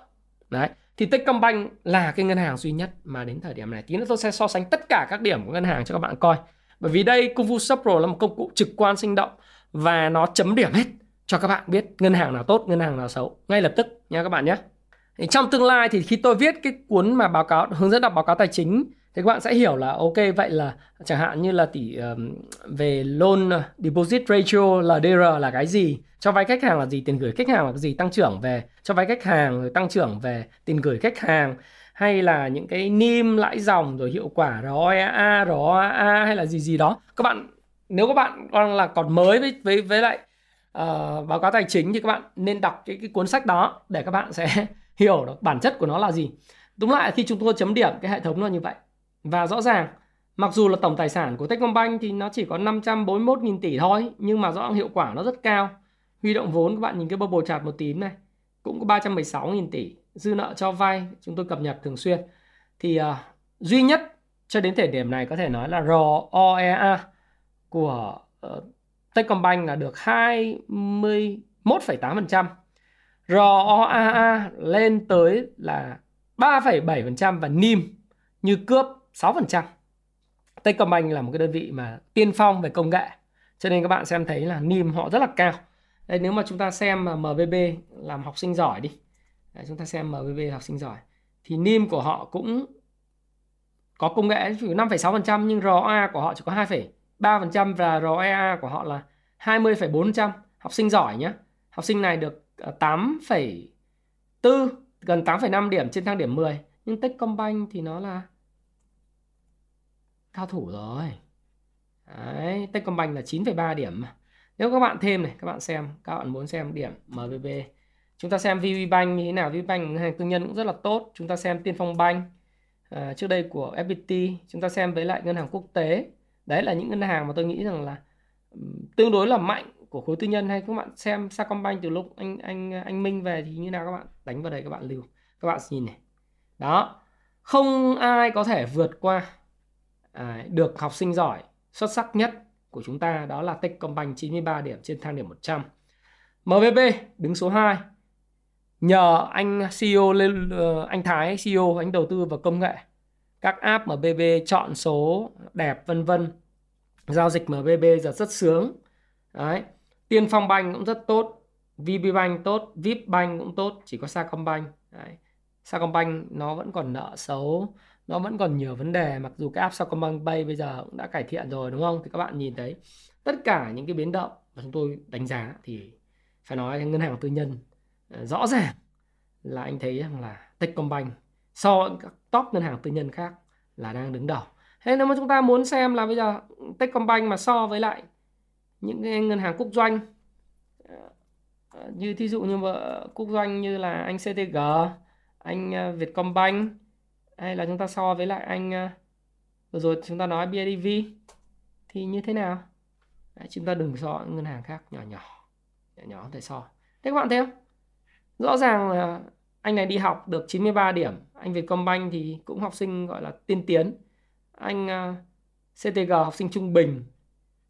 Đấy. Thì Techcombank là cái ngân hàng duy nhất mà đến thời điểm này. Tí nữa tôi sẽ so sánh tất cả các điểm của ngân hàng cho các bạn coi. Bởi vì đây Kung Fu Shop Pro là một công cụ trực quan sinh động và nó chấm điểm hết cho các bạn biết ngân hàng nào tốt, ngân hàng nào xấu ngay lập tức nha các bạn nhé. Trong tương lai thì khi tôi viết cái cuốn mà báo cáo hướng dẫn đọc báo cáo tài chính thì các bạn sẽ hiểu là ok vậy là chẳng hạn như là tỷ um, về loan ờ, deposit ratio LDR là cái gì? Cho vay khách hàng là gì? Tiền gửi khách hàng là cái gì? Tăng trưởng về cho vay khách hàng rồi tăng trưởng về tiền gửi khách hàng. Hay là những cái NIM lãi dòng rồi hiệu quả ROEA, ROAA hay là gì gì đó. Các bạn nếu các bạn còn là còn mới với với với lại uh, báo cáo tài chính thì các bạn nên đọc cái, cái cuốn sách đó để các bạn sẽ (laughs) hiểu được bản chất của nó là gì. Đúng lại khi chúng tôi chấm điểm cái hệ thống nó như vậy và rõ ràng mặc dù là tổng tài sản của Techcombank thì nó chỉ có 541.000 tỷ thôi nhưng mà rõ hiệu quả nó rất cao. Huy động vốn các bạn nhìn cái bubble chart một tím này cũng có 316.000 tỷ. Dư nợ cho vay chúng tôi cập nhật thường xuyên. Thì uh, duy nhất cho đến thời điểm này có thể nói là ROEA của uh, Techcombank là được 21,8%. ROAA lên tới là 3,7% và NIM như cướp 6%. Techcombank là một cái đơn vị mà tiên phong về công nghệ. Cho nên các bạn xem thấy là NIM họ rất là cao. Đây, nếu mà chúng ta xem mà MVB làm học sinh giỏi đi. Đấy, chúng ta xem MVB học sinh giỏi. Thì NIM của họ cũng có công nghệ chỉ 5,6% nhưng ROA của họ chỉ có 2,3% và ROEA của họ là 20,4%. Học sinh giỏi nhé. Học sinh này được à, 8,4 gần 8,5 điểm trên thang điểm 10. Nhưng Techcombank thì nó là cao thủ rồi Đấy, Techcombank là 9,3 điểm mà. Nếu các bạn thêm này, các bạn xem, các bạn muốn xem điểm MVB. Chúng ta xem VPBank như thế nào, VPBank ngân hàng tư nhân cũng rất là tốt. Chúng ta xem Tiên Phong Bank à, trước đây của FPT, chúng ta xem với lại ngân hàng quốc tế. Đấy là những ngân hàng mà tôi nghĩ rằng là tương đối là mạnh của khối tư nhân hay các bạn xem Sacombank từ lúc anh anh anh Minh về thì như nào các bạn đánh vào đây các bạn lưu. Các bạn nhìn này. Đó. không ai có thể vượt qua à, được học sinh giỏi xuất sắc nhất của chúng ta đó là Techcombank 93 điểm trên thang điểm 100. MBB đứng số 2. Nhờ anh CEO lên ờ, anh Thái CEO anh đầu tư vào công nghệ. Các app MBB chọn số đẹp vân vân. Giao dịch MBB giờ rất sướng. Đấy. Tiên Phong Bank cũng rất tốt, VB Bank tốt, VIP Bank cũng tốt, chỉ có Sacombank. Đấy. Sacombank nó vẫn còn nợ xấu nó vẫn còn nhiều vấn đề, mặc dù cái app Sacombank Pay bây giờ cũng đã cải thiện rồi, đúng không? Thì các bạn nhìn thấy tất cả những cái biến động mà chúng tôi đánh giá thì phải nói ngân hàng tư nhân ờ, rõ ràng là anh thấy rằng là Techcombank so với các top ngân hàng tư nhân khác là đang đứng đầu. Thế nếu mà chúng ta muốn xem là bây giờ Techcombank mà so với lại những cái ngân hàng quốc doanh ờ, ờ, như thí dụ như quốc doanh như là anh CTG anh Vietcombank hay là chúng ta so với lại anh ờ, vừa rồi chúng ta nói BIDV thì như thế nào? Đấy, chúng ta đừng so ngân hàng khác nhỏ nhỏ nhỏ nhỏ không thể so. Thế các bạn thấy không? Rõ ràng là anh này đi học được 93 điểm. Anh Vietcombank thì cũng học sinh gọi là tiên tiến. Anh ờ, CTG học sinh trung bình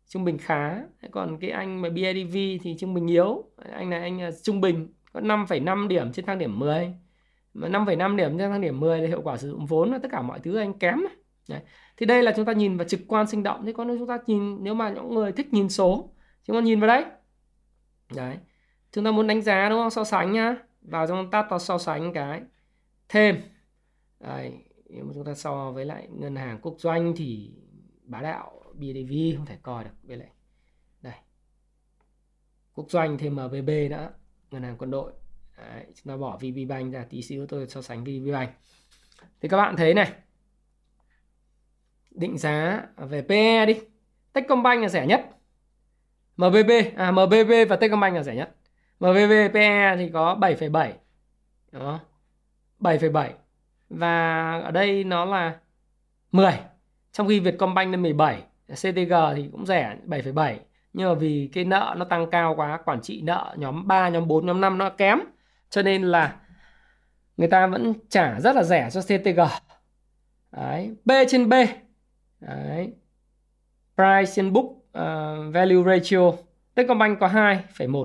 trung bình khá. Còn cái anh mà BIDV thì trung bình yếu. Anh này anh ờ, trung bình có 5,5 điểm trên thang điểm 10 5,5 điểm trên thang điểm 10 là hiệu quả sử dụng vốn là tất cả mọi thứ anh kém Đấy. thì đây là chúng ta nhìn vào trực quan sinh động thế còn nếu chúng ta nhìn nếu mà những người thích nhìn số chúng ta nhìn vào đấy. Đấy. Chúng ta muốn đánh giá đúng không? So sánh nhá. Vào trong tab so sánh cái. Thêm. Đấy. nếu mà chúng ta so với lại ngân hàng quốc doanh thì bá đạo BDV không thể coi được với lại đây. Quốc doanh thêm MBB nữa ngân hàng quân đội. Đấy, chúng ta bỏ VPBank ra tí xíu tôi so sánh VPBank thì các bạn thấy này. Định giá về PE đi. Techcombank là rẻ nhất. MBB à MBB và Techcombank là rẻ nhất. MBB PE thì có 7,7 đó. 7,7 và ở đây nó là 10 trong khi Vietcombank lên 17 CTG thì cũng rẻ 7,7 nhưng mà vì cái nợ nó tăng cao quá quản trị nợ nhóm 3 nhóm 4 nhóm 5 nó kém cho nên là người ta vẫn trả rất là rẻ cho CTG Đấy. B trên B Đấy. Price trên book uh, value ratio Techcombank có 2,1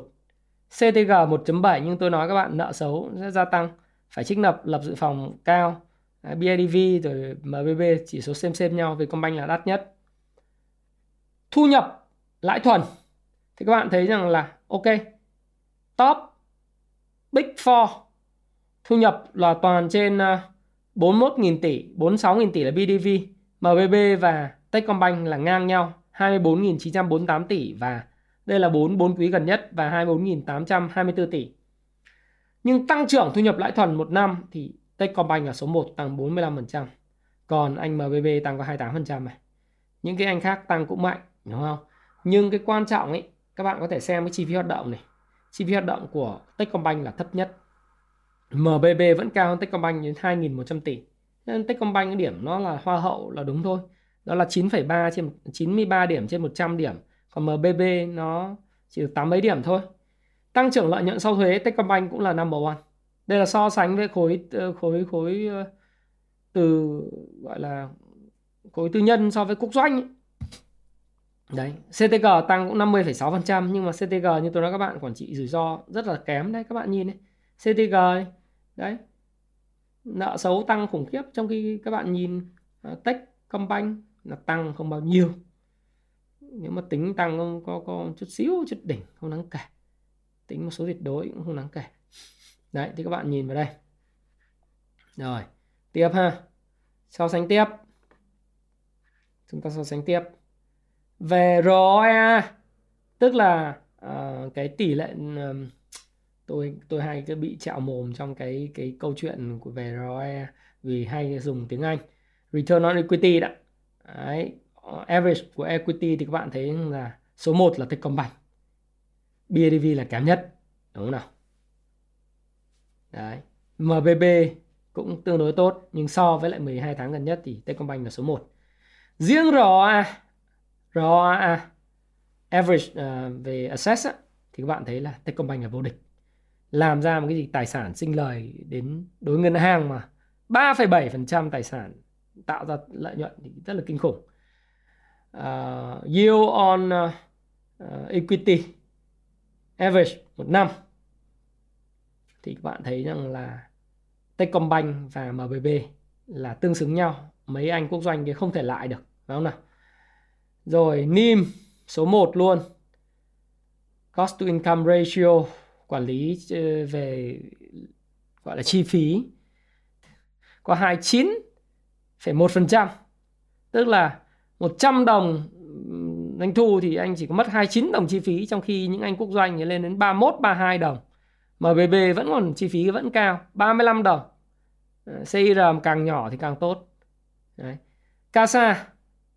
CTG 1.7 nhưng tôi nói các bạn nợ xấu sẽ gia tăng phải trích lập lập dự phòng cao Đấy, BIDV rồi MBB chỉ số xem xem nhau Vietcombank là đắt nhất thu nhập lãi thuần thì các bạn thấy rằng là ok top Big Four thu nhập là toàn trên ờ, 41.000 tỷ, 46.000 tỷ là BDV, MBB và Techcombank là ngang nhau 24.948 tỷ và đây là 4 4 quý gần nhất và 24.824 tỷ. Nhưng tăng trưởng thu nhập lãi thuần một năm thì Techcombank là số 1 tăng 45%. Còn anh MBB tăng có 28% này. Những cái anh khác tăng cũng mạnh, đúng không? Nhưng cái quan trọng ấy, các bạn có thể xem cái chi phí hoạt động này chi phí hoạt động của Techcombank là thấp nhất. MBB vẫn cao hơn Techcombank đến 2.100 tỷ. Nên Techcombank điểm nó là hoa hậu là đúng thôi. Đó là 9,3 trên 93 điểm trên 100 điểm. Còn MBB nó chỉ được 8 mấy điểm thôi. Tăng trưởng lợi nhuận sau thuế Techcombank cũng là number one. Đây là so sánh với khối ờ, khối khối ờ, từ gọi là khối tư nhân so với quốc doanh ấy. Đấy, CTG tăng cũng 50,6% nhưng mà CTG như tôi nói các bạn quản trị rủi ro rất là kém đấy các bạn nhìn đấy. CTG đấy. Nợ xấu tăng khủng khiếp trong khi các bạn nhìn ờ, uh, Techcombank là tăng không bao nhiêu. Nếu mà tính tăng không có có chút xíu chút đỉnh không đáng kể. Tính một số tuyệt đối cũng không đáng kể. Đấy thì các bạn nhìn vào đây. Rồi, tiếp ha. So sánh tiếp. Chúng ta so sánh tiếp về ROE tức là uh, cái tỷ lệ uh, tôi tôi hay cứ bị chạo mồm trong cái cái câu chuyện của về ROE vì hay dùng tiếng Anh. Return on equity đó. Đấy, average của equity thì các bạn thấy là số 1 là Techcombank BIDV là kém nhất đúng không nào? Đấy. MBB cũng tương đối tốt nhưng so với lại 12 tháng gần nhất thì Techcombank là số 1 riêng ROA ROA à, average uh, về assets á, thì các bạn thấy là Techcombank là vô địch. Làm ra một cái gì tài sản sinh lời đến đối ngân hàng mà 3,7% tài sản tạo ra lợi nhuận thì rất là kinh khủng. Uh, yield on uh, equity average một năm. Thì các bạn thấy rằng là Techcombank và MBB là tương xứng nhau. Mấy anh quốc doanh kia không thể lại được phải không nào? Rồi NIM số 1 luôn cost to income ratio quản lý ờ, về gọi là chi phí có 29,1% tức là 100 đồng doanh thu thì anh chỉ có mất 29 đồng chi phí trong khi những anh quốc doanh thì lên đến 31 32 đồng. MBB vẫn còn chi phí vẫn cao, 35 đồng. Ờ, CIR càng nhỏ thì càng tốt. Đấy. CASA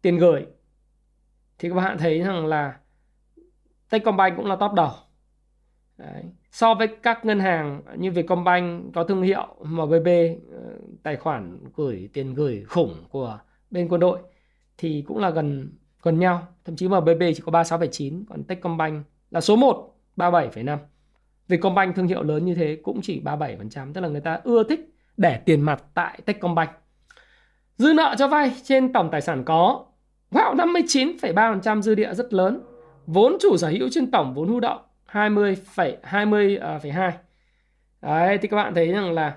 tiền gửi thì các bạn thấy rằng là Techcombank cũng là top đầu. Đấy. So với các ngân hàng như Vietcombank có thương hiệu MBB ờ, tài khoản gửi tiền gửi khủng của bên quân đội thì cũng là gần gần nhau, thậm chí MBB chỉ có 36,9 còn Techcombank là số 1 37,5. Vietcombank thương hiệu lớn như thế cũng chỉ 37%, tức là người ta ưa thích để tiền mặt tại Techcombank. Dư nợ cho vay trên tổng tài sản có gạo 59,3% dư địa rất lớn. Vốn chủ sở hữu trên tổng vốn huy động 20,2 20,2. À, Đấy thì các bạn thấy rằng là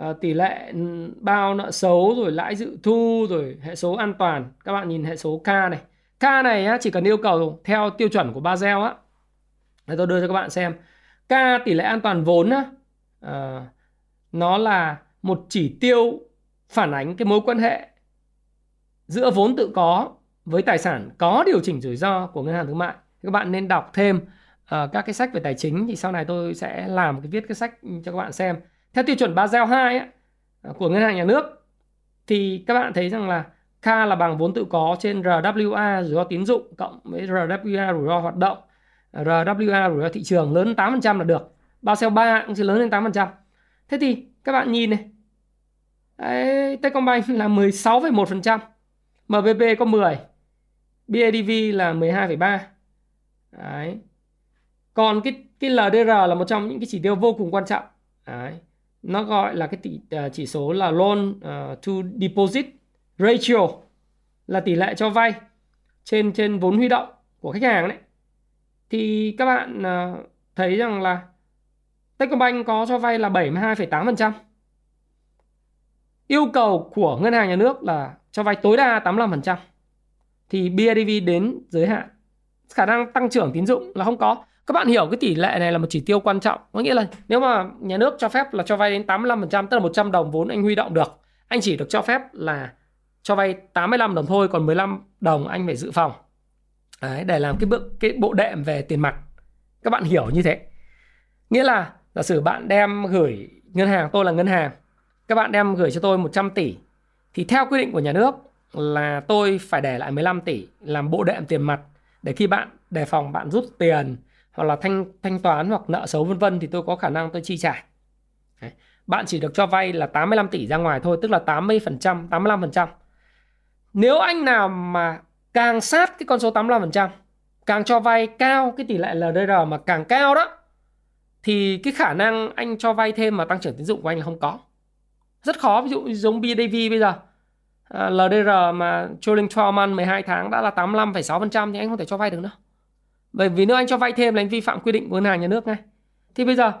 uh, tỷ lệ bao nợ xấu rồi lãi dự thu rồi hệ số an toàn. Các bạn nhìn hệ số K này. K này á, chỉ cần yêu cầu theo tiêu chuẩn của Basel á. Để tôi đưa cho các bạn xem. K tỷ lệ an toàn vốn á, uh, nó là một chỉ tiêu phản ánh cái mối quan hệ giữa vốn tự có với tài sản có điều chỉnh rủi ro của ngân hàng thương mại các bạn nên đọc thêm uh, các cái sách về tài chính. Thì sau này tôi sẽ làm cái viết cái sách cho các bạn xem. Theo tiêu chuẩn Basel 2 ấy, ờ, của ngân hàng nhà nước thì các bạn thấy rằng là K là bằng vốn tự có trên RWA rủi ro tín dụng cộng với RWA rủi ro hoạt động. RWA rủi ro thị trường lớn 8% là được. Basel 3 cũng sẽ lớn lên 8% thế thì các bạn nhìn này. Đấy, Techcombank là 16,1%, MBB có 10, BIDV là 12,3. Đấy. Còn cái cái LDR là một trong những cái chỉ tiêu vô cùng quan trọng. Đấy. Nó gọi là cái tỷ uh, chỉ số là loan uh, to deposit ratio là tỷ lệ cho vay trên trên vốn huy động của khách hàng đấy. Thì các bạn uh, thấy rằng là Techcombank có cho vay là 72,8% yêu cầu của ngân hàng nhà nước là cho vay tối đa 85% thì BIDV đến giới hạn. Khả năng tăng trưởng tín dụng là không có. Các bạn hiểu cái tỷ lệ này là một chỉ tiêu quan trọng. Có nghĩa là nếu mà nhà nước cho phép là cho vay đến 85% tức là 100 đồng vốn anh huy động được anh chỉ được cho phép là cho vay 85 đồng thôi còn 15 đồng anh phải dự phòng. Đấy, để làm cái bước cái bộ đệm về tiền mặt. Các bạn hiểu như thế. Nghĩa là giả sử bạn đem gửi ngân hàng tôi là ngân hàng các bạn đem gửi cho tôi 100 tỷ thì theo quy định của nhà nước là tôi phải để lại 15 tỷ làm bộ đệm tiền mặt để khi bạn đề phòng bạn rút tiền hoặc là thanh thanh toán hoặc nợ xấu vân vân thì tôi có khả năng tôi chi trả. Đấy. Bạn chỉ được cho vay là 85 tỷ ra ngoài thôi, tức là 80%, 85%. Nếu anh nào mà càng sát cái con số 85%, càng cho vay cao cái tỷ lệ LDR mà càng cao đó thì cái khả năng anh cho vay thêm mà tăng trưởng tín dụng của anh là không có rất khó ví dụ giống BDV bây giờ Ờ, LDR mà trailing 12 month 12 tháng đã là 85,6% thì anh không thể cho vay được nữa. Bởi vì nếu anh cho vay thêm là anh vi phạm quy định của ngân hàng nhà nước ngay. Thì bây giờ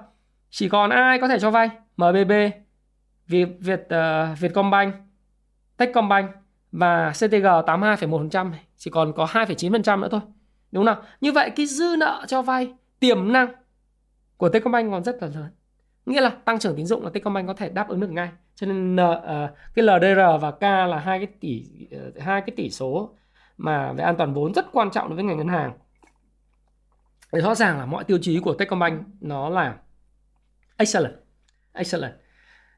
chỉ còn ai có thể cho vay? MBB Việt Việt uh, Vietcombank Techcombank và CTG 82,1% chỉ còn có 2,9% nữa thôi. Đúng không như vậy cái dư nợ cho vay tiềm năng của Techcombank còn rất là lớn. Nghĩa là tăng trưởng tín dụng là Techcombank có thể đáp ứng được ngay cho nên uh, cái LDR và K là hai cái tỷ uh, hai cái tỷ số mà về an toàn vốn rất quan trọng đối với ngành ngân hàng. Thì rõ ràng là mọi tiêu chí của Techcombank nó là excellent excellent.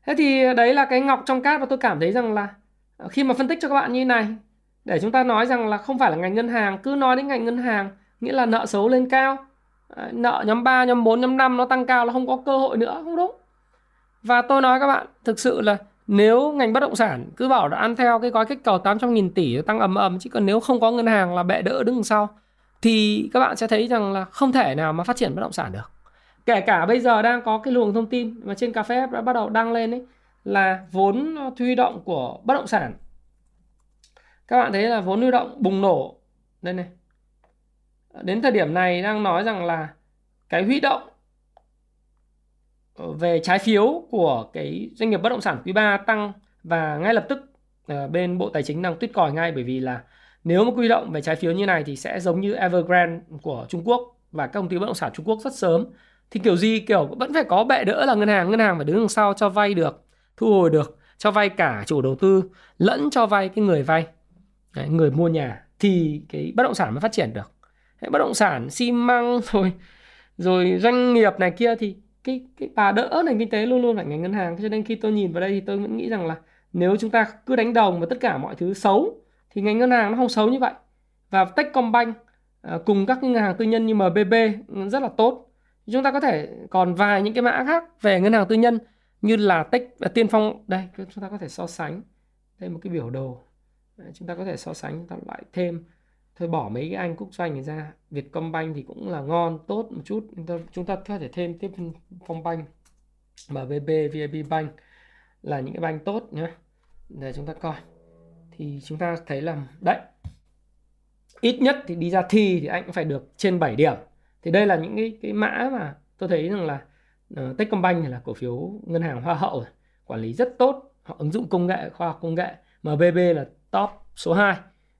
Thế thì đấy là cái ngọc trong cát và tôi cảm thấy rằng là ờ, khi mà phân tích cho các bạn như này để chúng ta nói rằng là không phải là ngành ngân hàng cứ nói đến ngành ngân hàng nghĩa là nợ xấu lên cao nợ nhóm 3, nhóm 4, nhóm 5 nó tăng cao là không có cơ hội nữa không đúng và tôi nói các bạn, thực sự là nếu ngành bất động sản cứ bảo là ăn theo cái gói kích cầu 800.000 tỷ tăng ầm ầm, chứ còn nếu không có ngân hàng là bệ đỡ đứng sau, thì các bạn sẽ thấy rằng là không thể nào mà phát triển bất động sản được. Kể cả bây giờ đang có cái luồng thông tin mà trên cà phê đã bắt đầu đăng lên ấy, là vốn huy động của bất động sản. Các bạn thấy là vốn huy động bùng nổ. Đây này. Đến thời điểm này đang nói rằng là cái huy động Ờ, về trái phiếu của cái doanh nghiệp bất động sản quý 3 tăng và ngay lập tức ờ, bên Bộ Tài chính đang tuyết còi ngay bởi vì là nếu mà quy động về trái phiếu như này thì sẽ giống như Evergrande của Trung Quốc và các công ty bất động sản Trung Quốc rất sớm. Thì kiểu gì kiểu vẫn phải có bệ đỡ là ngân hàng ngân hàng phải đứng đằng sau cho vay được thu hồi được cho vay cả chủ đầu tư lẫn cho vay cái người vay. Đấy, người mua nhà thì cái bất động sản mới phát triển được. Đấy, bất động sản xi măng (laughs) rồi rồi doanh nghiệp này kia thì cái cái, bà đỡ nền kinh tế luôn luôn phải ngành ngân hàng. Cho nên khi tôi nhìn vào đây thì tôi vẫn nghĩ rằng là nếu chúng ta cứ đánh đồng và tất cả mọi thứ xấu thì ngành ngân hàng nó không xấu như vậy. Và Techcombank à, cùng các ngân hàng tư nhân như MBB rất là tốt. Chúng ta có thể còn vài những cái mã khác về ngân hàng tư nhân như là Tech và Tiên Phong. Đây, chúng ta có thể so sánh. Đây một cái biểu đồ. Chúng ta có thể so sánh, chúng ta lại thêm thôi bỏ mấy cái anh quốc doanh này ra. Vietcombank thì cũng là ngon tốt một chút. Chúng ta, có thể thêm tiếp Phong banh MBB VIB Bank là những cái bank tốt nhé để chúng ta coi. Thì chúng ta thấy là đấy. Ít nhất thì đi ra thi thì anh cũng phải được trên 7 điểm. Thì đây là những cái cái mã mà tôi thấy rằng là uh, Techcombank là cổ phiếu ngân hàng hoa hậu quản lý rất tốt. Họ ứng dụng công nghệ khoa học công nghệ. MBB là top số 2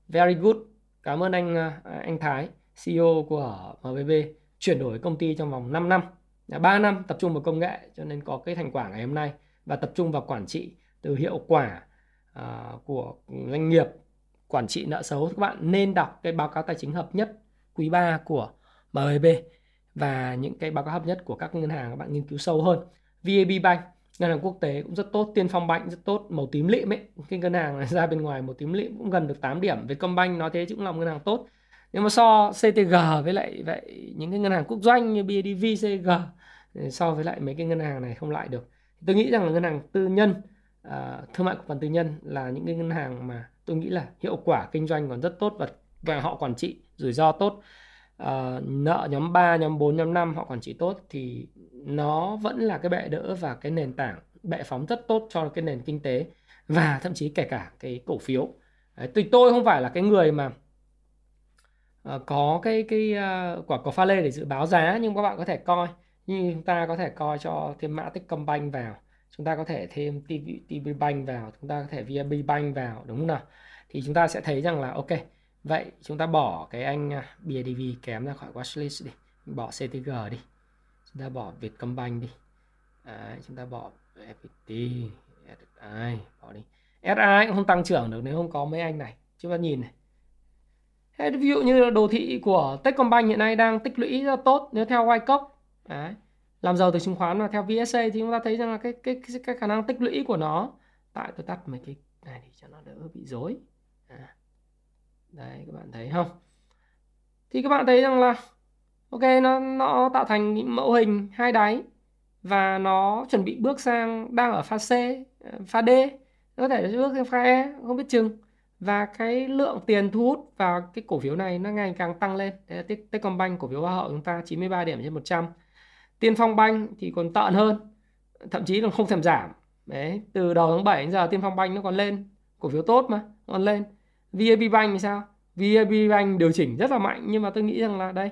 very good cảm ơn anh à, anh Thái CEO của MBB chuyển đổi công ty trong vòng 5 năm. 3 năm tập trung vào công nghệ cho nên có cái thành quả ngày hôm nay. Và tập trung vào quản trị từ hiệu quả uh, của doanh nghiệp quản trị nợ xấu các bạn. Nên đọc cái báo cáo tài chính hợp nhất quý 3 của MBB và những cái báo cáo hợp nhất của các ngân hàng các bạn nghiên cứu sâu hơn. VAB Bank ngân hàng quốc tế cũng rất tốt, Tiên Phong bệnh rất tốt, màu tím lịm ấy, cái ngân hàng này (laughs) ra bên ngoài màu tím lịm cũng gần được 8 điểm, Vietcombank nói thế cũng là một ngân hàng tốt. Nhưng mà so CTG với lại vậy những cái ngân hàng quốc doanh như BIDV, CTG so với lại mấy cái ngân hàng này không lại được. Tôi nghĩ rằng là ngân hàng tư nhân, uh, thương mại cổ phần tư nhân là những cái ngân hàng mà tôi nghĩ là hiệu quả kinh doanh còn rất tốt và và họ quản trị rủi ro tốt uh, nợ nhóm 3, nhóm 4, nhóm 5 họ quản trị tốt thì nó vẫn là cái bệ đỡ và cái nền tảng bệ phóng rất tốt cho cái nền kinh tế và thậm chí kể cả cái cổ phiếu. Đấy, tôi tôi không phải là cái người mà uh, có cái cái uh, quả cầu pha lê để dự báo giá nhưng các bạn có thể coi. Như chúng ta có thể coi cho thêm mã Techcombank vào chúng ta có thể thêm TV, TV Bank vào chúng ta có thể VIB Bank vào đúng không nào? Thì chúng ta sẽ thấy rằng là ok vậy chúng ta bỏ cái anh ờ, BIDV kém ra khỏi watchlist đi bỏ CTG đi chúng ta bỏ Vietcombank đi. Đấy, chúng ta bỏ FPT SI bỏ đi. SI cũng không tăng trưởng được nếu không có mấy anh này. Chúng ta nhìn này. Thế ví dụ như đồ thị của Techcombank hiện nay đang tích lũy rất tốt nếu theo Wyckoff Đấy làm giàu từ chứng khoán mà theo VSA thì chúng ta thấy rằng là cái cái cái, cái khả năng tích lũy của nó tại tôi tắt mấy cái này thì cho nó đỡ bị rối. À. đấy các bạn thấy không? Thì các bạn thấy rằng là ok, nó nó tạo thành những mẫu hình hai đáy và nó chuẩn bị bước sang đang ở pha C ờ, pha D. Có thể bước sang pha E không biết chừng. Và cái lượng tiền thu hút vào cái cổ phiếu này nó ngày càng tăng lên. Đấy là Techcombank cổ phiếu hoa hậu chúng ta 93 điểm trên 100 Tiên Phong Banh thì còn tợn hơn, thậm chí là không thèm giảm. Đấy, từ đầu tháng 7 đến giờ Tiên Phong Banh nó còn lên. Cổ phiếu tốt mà còn lên. VAB Bank thì sao? VAB Bank điều chỉnh rất là mạnh, nhưng mà tôi nghĩ rằng là đây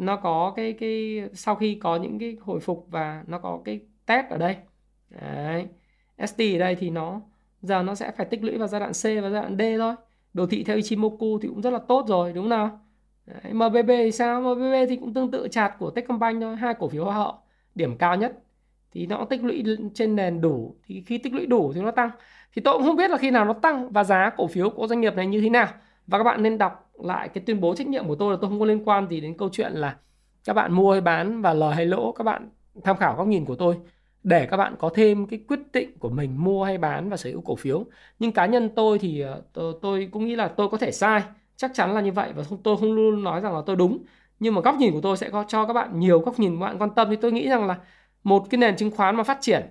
nó có cái cái sau khi có những cái hồi phục và nó có cái test ở đây đấy ST ở đây thì nó giờ nó sẽ phải tích lũy vào giai đoạn C và giai đoạn D thôi đồ thị theo Ichimoku thì cũng rất là tốt rồi đúng không nào Đấy, MBB thì sao? MBB thì cũng tương tự chạt của Techcombank thôi, hai cổ phiếu hoa hậu, điểm cao nhất thì nó tích lũy trên nền đủ thì khi tích lũy đủ thì nó tăng. Thì tôi cũng không biết là khi nào nó tăng và giá cổ phiếu của doanh nghiệp này như thế nào. Và các bạn nên đọc lại cái tuyên bố trách nhiệm của tôi là tôi không có liên quan gì đến câu chuyện là các bạn mua hay bán và lời hay lỗ. Các bạn tham khảo góc nhìn của tôi để các bạn có thêm cái quyết định của mình mua hay bán và sở hữu cổ phiếu. Nhưng cá nhân tôi thì ờ, tôi, tôi cũng nghĩ là tôi có thể sai. Chắc chắn là như vậy và tôi không luôn nói rằng là tôi đúng. Nhưng mà góc nhìn của tôi sẽ có cho các bạn nhiều góc nhìn các bạn quan tâm. Thì tôi nghĩ rằng là một cái nền chứng khoán mà phát triển.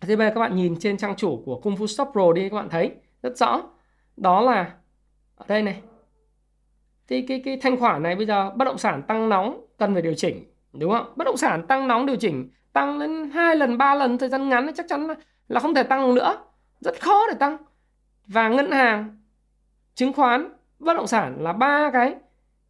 Thế bây giờ các bạn nhìn trên trang chủ của Kung Fu Stop Pro đi các bạn thấy rất rõ. Đó là ở đây này thì cái cái thanh khoản này bây giờ bất động sản tăng nóng cần phải điều chỉnh đúng không? Bất động sản tăng nóng điều chỉnh tăng lên hai lần ba lần thời gian ngắn chắc chắn là là không thể tăng nữa. Rất khó để tăng. Và ngân hàng chứng khoán bất động sản là ba cái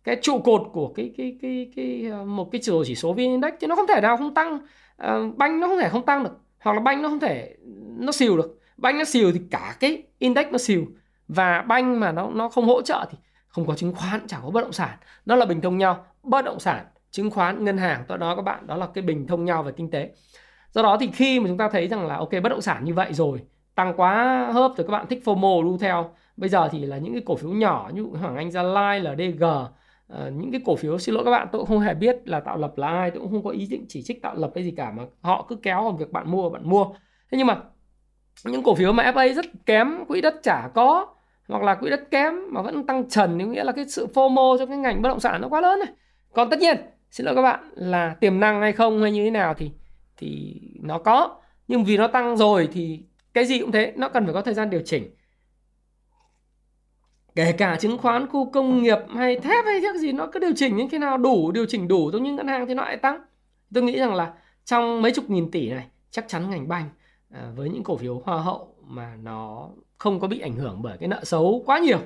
cái trụ cột của cái cái cái cái, ờ, một cái chỉ chỉ số vn index chứ nó không thể nào không tăng. Uh, banh nó không thể không tăng được hoặc là banh nó không thể nó xìu được. Banh nó xìu thì cả cái index nó xìu. Và banh mà nó nó không hỗ trợ thì không có chứng khoán chẳng có bất động sản. Nó là bình thông nhau. Bất động sản chứng khoán ngân hàng tôi nói các bạn. Đó là cái bình thông nhau về kinh tế. Do đó thì khi mà chúng ta thấy rằng là ok bất động sản như vậy rồi tăng quá hớp rồi các bạn thích FOMO đu theo. Bây giờ thì là những cái cổ phiếu nhỏ như Hoàng Anh Gia Lai LDG uh, ờ, những cái cổ phiếu xin lỗi các bạn tôi cũng không hề biết là tạo lập là ai tôi cũng không có ý định chỉ trích tạo lập cái gì cả mà họ cứ kéo vào việc bạn mua bạn mua. Thế nhưng mà những cổ phiếu mà FA rất kém quỹ đất chả có hoặc là quỹ đất kém mà vẫn tăng trần thì nghĩa là cái sự FOMO cho cái ngành bất động sản nó quá lớn này. Còn tất nhiên xin lỗi các bạn là tiềm năng hay không hay như thế nào thì thì nó có. Nhưng vì nó tăng rồi thì cái gì cũng thế nó cần phải có thời gian điều chỉnh. Kể cả chứng khoán khu công nghiệp hay thép hay cái gì nó cứ điều chỉnh những khi nào đủ điều chỉnh đủ giống như ngân hàng thì nó lại tăng. Tôi nghĩ rằng là trong mấy chục nghìn tỷ này chắc chắn ngành banh à, với những cổ phiếu hoa hậu mà nó không có bị ảnh hưởng bởi cái nợ xấu quá nhiều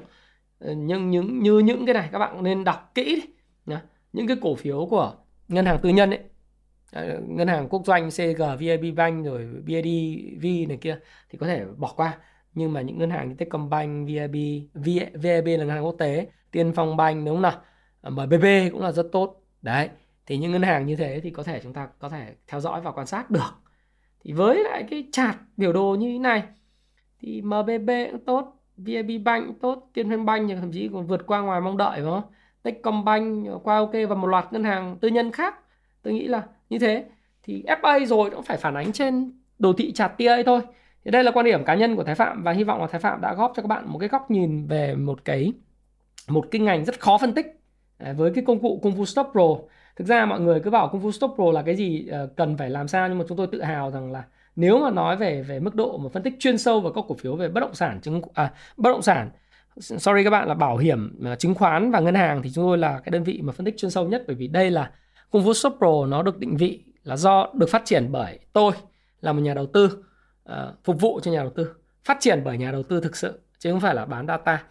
ờ, nhưng những như những cái này các bạn nên đọc kỹ đi những cái cổ phiếu của ngân hàng tư nhân ấy ờ, ngân hàng quốc doanh CG, VIB Bank rồi BIDV này kia thì có thể bỏ qua nhưng mà những ngân hàng như Techcombank, VIB, VIB là ngân hàng quốc tế, Tiên Phong Bank đúng không nào? Ờ, MBB cũng là rất tốt. Đấy, thì những ngân hàng như thế thì có thể chúng ta có thể theo dõi và quan sát được. Thì với lại cái chart biểu đồ như thế này thì MBB cũng tốt, VIB Bank cũng tốt, Tiên Phong Bank thậm chí còn vượt qua ngoài mong đợi đúng không? Techcombank qua ok và một loạt ngân hàng tư nhân khác. Tôi nghĩ là như thế thì FA rồi cũng phải phản ánh trên đồ thị chart TA thôi thì đây là quan điểm cá nhân của Thái Phạm và hy vọng là Thái Phạm đã góp cho các bạn một cái góc nhìn về một cái một cái ngành rất khó phân tích à, với cái công cụ Kung Fu Stop Pro. Thực ra mọi người cứ bảo Kung Fu Stop Pro là cái gì ờ, cần phải làm sao nhưng mà chúng tôi tự hào rằng là nếu mà nói về về mức độ mà phân tích chuyên sâu vào các cổ phiếu về bất động sản chứng à, bất động sản sorry các bạn là bảo hiểm chứng khoán và ngân hàng thì chúng tôi là cái đơn vị mà phân tích chuyên sâu nhất bởi vì đây là Kung Fu Shop Pro nó được định vị là do được phát triển bởi tôi là một nhà đầu tư uh, phục vụ cho nhà đầu tư phát triển bởi nhà đầu tư thực sự chứ không phải là bán data.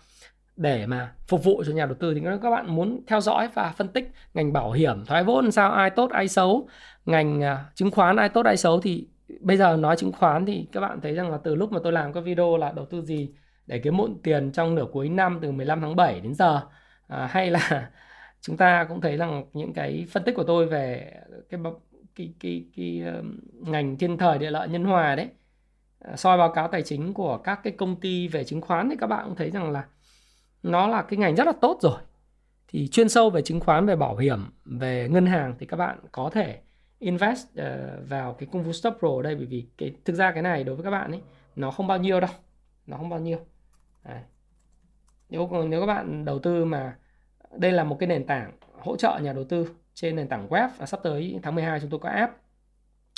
Để mà phục vụ cho nhà đầu tư thì các bạn muốn theo dõi và phân tích ngành bảo hiểm thoái vốn sao ai tốt ai xấu ngành uh, chứng khoán ai tốt ai xấu thì bây giờ nói chứng khoán thì các bạn thấy rằng là từ lúc mà tôi làm các video là đầu tư gì? Để kiếm muộn tiền trong nửa cuối năm từ 15 tháng 7 đến giờ. À, hay là (laughs) chúng ta cũng thấy rằng những cái phân tích của tôi về cái cái cái, cái, cái ngành thiên thời địa lợi nhân hòa đấy À, soi báo cáo tài chính của các cái công ty về chứng khoán thì các bạn cũng thấy rằng là nó là cái ngành rất là tốt rồi. Thì chuyên sâu về chứng khoán về bảo hiểm về ngân hàng thì các bạn có thể invest uh, vào cái công vụ stop pro ở đây bởi vì cái thực ra cái này đối với các bạn ấy nó không bao nhiêu đâu. Nó không bao nhiêu. Đấy. nếu nếu các bạn đầu tư mà đây là một cái nền tảng hỗ trợ nhà đầu tư trên nền tảng web và sắp tới tháng 12 chúng tôi có app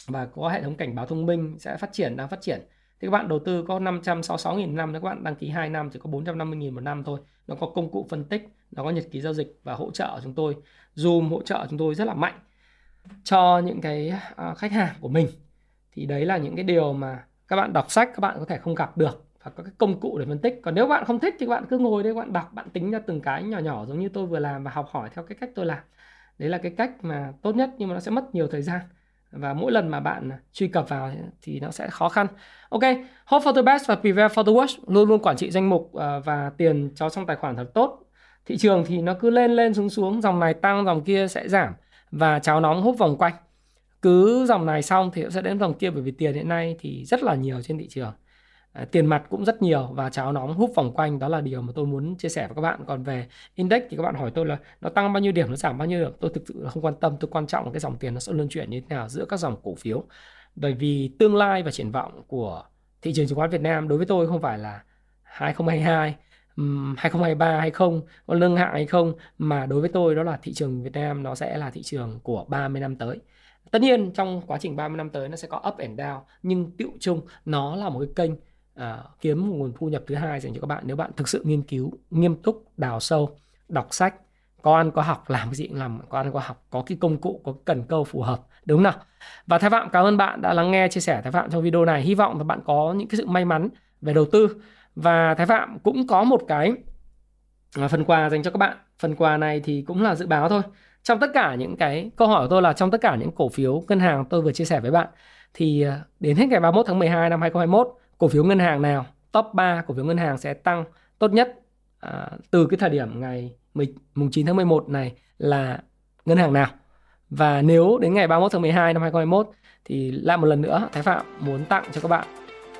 và có hệ thống cảnh báo thông minh sẽ phát triển đang phát triển. Thì các bạn đầu tư có 566.000 năm nếu các bạn đăng ký 2 năm chỉ có 450.000 một năm thôi. Nó có công cụ phân tích nó có nhật ký giao dịch và hỗ trợ chúng tôi. Zoom hỗ trợ chúng tôi rất là mạnh cho những cái à, khách hàng của mình. Thì đấy là những cái điều mà các bạn đọc sách các bạn có thể không gặp được và có cái công cụ để phân tích. Còn nếu bạn không thích thì bạn cứ ngồi đây bạn đọc bạn tính ra từng cái nhỏ nhỏ giống như tôi vừa làm và học hỏi theo cái cách tôi làm. Đấy là cái cách mà tốt nhất nhưng mà nó sẽ mất nhiều thời gian và mỗi lần mà bạn truy cập vào thì nó sẽ khó khăn. Ok, hope for the best và prepare for the worst, luôn luôn quản trị danh mục à, và tiền cho trong tài khoản thật tốt. Thị trường thì nó cứ lên lên xuống xuống, dòng này tăng, dòng kia sẽ giảm và cháo nóng hút vòng quanh. Cứ dòng này xong thì sẽ đến dòng kia bởi vì tiền hiện nay thì rất là nhiều trên thị trường. À, tiền mặt cũng rất nhiều và cháo nóng hút vòng quanh đó là điều mà tôi muốn chia sẻ với các bạn còn về index thì các bạn hỏi tôi là nó tăng bao nhiêu điểm nó giảm bao nhiêu điểm tôi thực sự là không quan tâm tôi quan trọng là cái dòng tiền nó sẽ luân chuyển như thế nào giữa các dòng cổ phiếu bởi vì tương lai và triển vọng của thị trường chứng khoán Việt Nam đối với tôi không phải là 2022 2023 hay không có nâng hạng hay không mà đối với tôi đó là thị trường Việt Nam nó sẽ là thị trường của 30 năm tới. Tất nhiên trong quá trình 30 năm tới nó sẽ có up and down nhưng tiệu chung nó là một cái kênh à, kiếm một nguồn thu nhập thứ hai dành cho các bạn nếu bạn thực sự nghiên cứu nghiêm túc đào sâu đọc sách có ăn có học làm cái gì cũng làm có ăn có học có cái công cụ có cái cần câu phù hợp đúng không nào? Và thái phạm cảm ơn bạn đã lắng nghe chia sẻ thái phạm trong video này. Hy vọng là bạn có những cái sự may mắn về đầu tư và thái phạm cũng có một cái à, phần quà dành cho các bạn. Phần quà này thì cũng là dự báo thôi. Trong tất cả những cái câu hỏi của tôi là trong tất cả những cổ phiếu ngân hàng tôi vừa chia sẻ với bạn thì à, đến hết ngày 31 tháng 12 năm 2021 cổ phiếu ngân hàng nào top 3 cổ phiếu ngân hàng sẽ tăng tốt nhất à, từ cái thời điểm ngày 10, mùng 9 tháng 11 này là ngân hàng nào? Và nếu đến ngày 31 tháng 12 năm 2021 thì lại một lần nữa Thái Phạm muốn tặng cho các bạn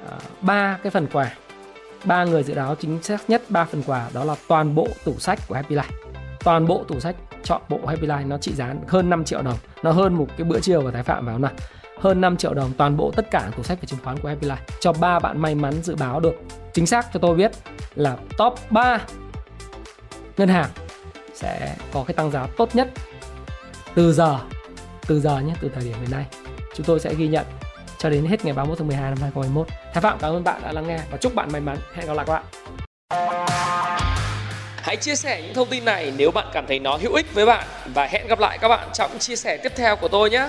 à, ba à, cái phần quà ba người dự đoán chính xác nhất ba phần quà đó là toàn bộ tủ sách của Happy Life. Toàn bộ tủ sách, chọn bộ Happy Life nó trị giá hơn 5 triệu đồng. Nó hơn một cái bữa chiều của Thái Phạm vào nào? Hơn 5 triệu đồng toàn bộ tất cả tủ sách và chứng khoán của Happy Life. Cho ba bạn may mắn dự báo được. Chính xác cho tôi biết là top 3 ngân hàng sẽ có cái tăng giá tốt nhất từ giờ từ giờ nhé, từ thời điểm hiện nay. Chúng tôi sẽ ghi nhận cho đến hết ngày 31 tháng 12 năm 2021 Thái Phạm, cảm ơn bạn đã lắng nghe và chúc bạn may mắn. Hẹn gặp lại các bạn. Hãy chia sẻ những thông tin này nếu bạn cảm thấy nó hữu ích với bạn và hẹn gặp lại các bạn trong chia sẻ tiếp theo của tôi nhé.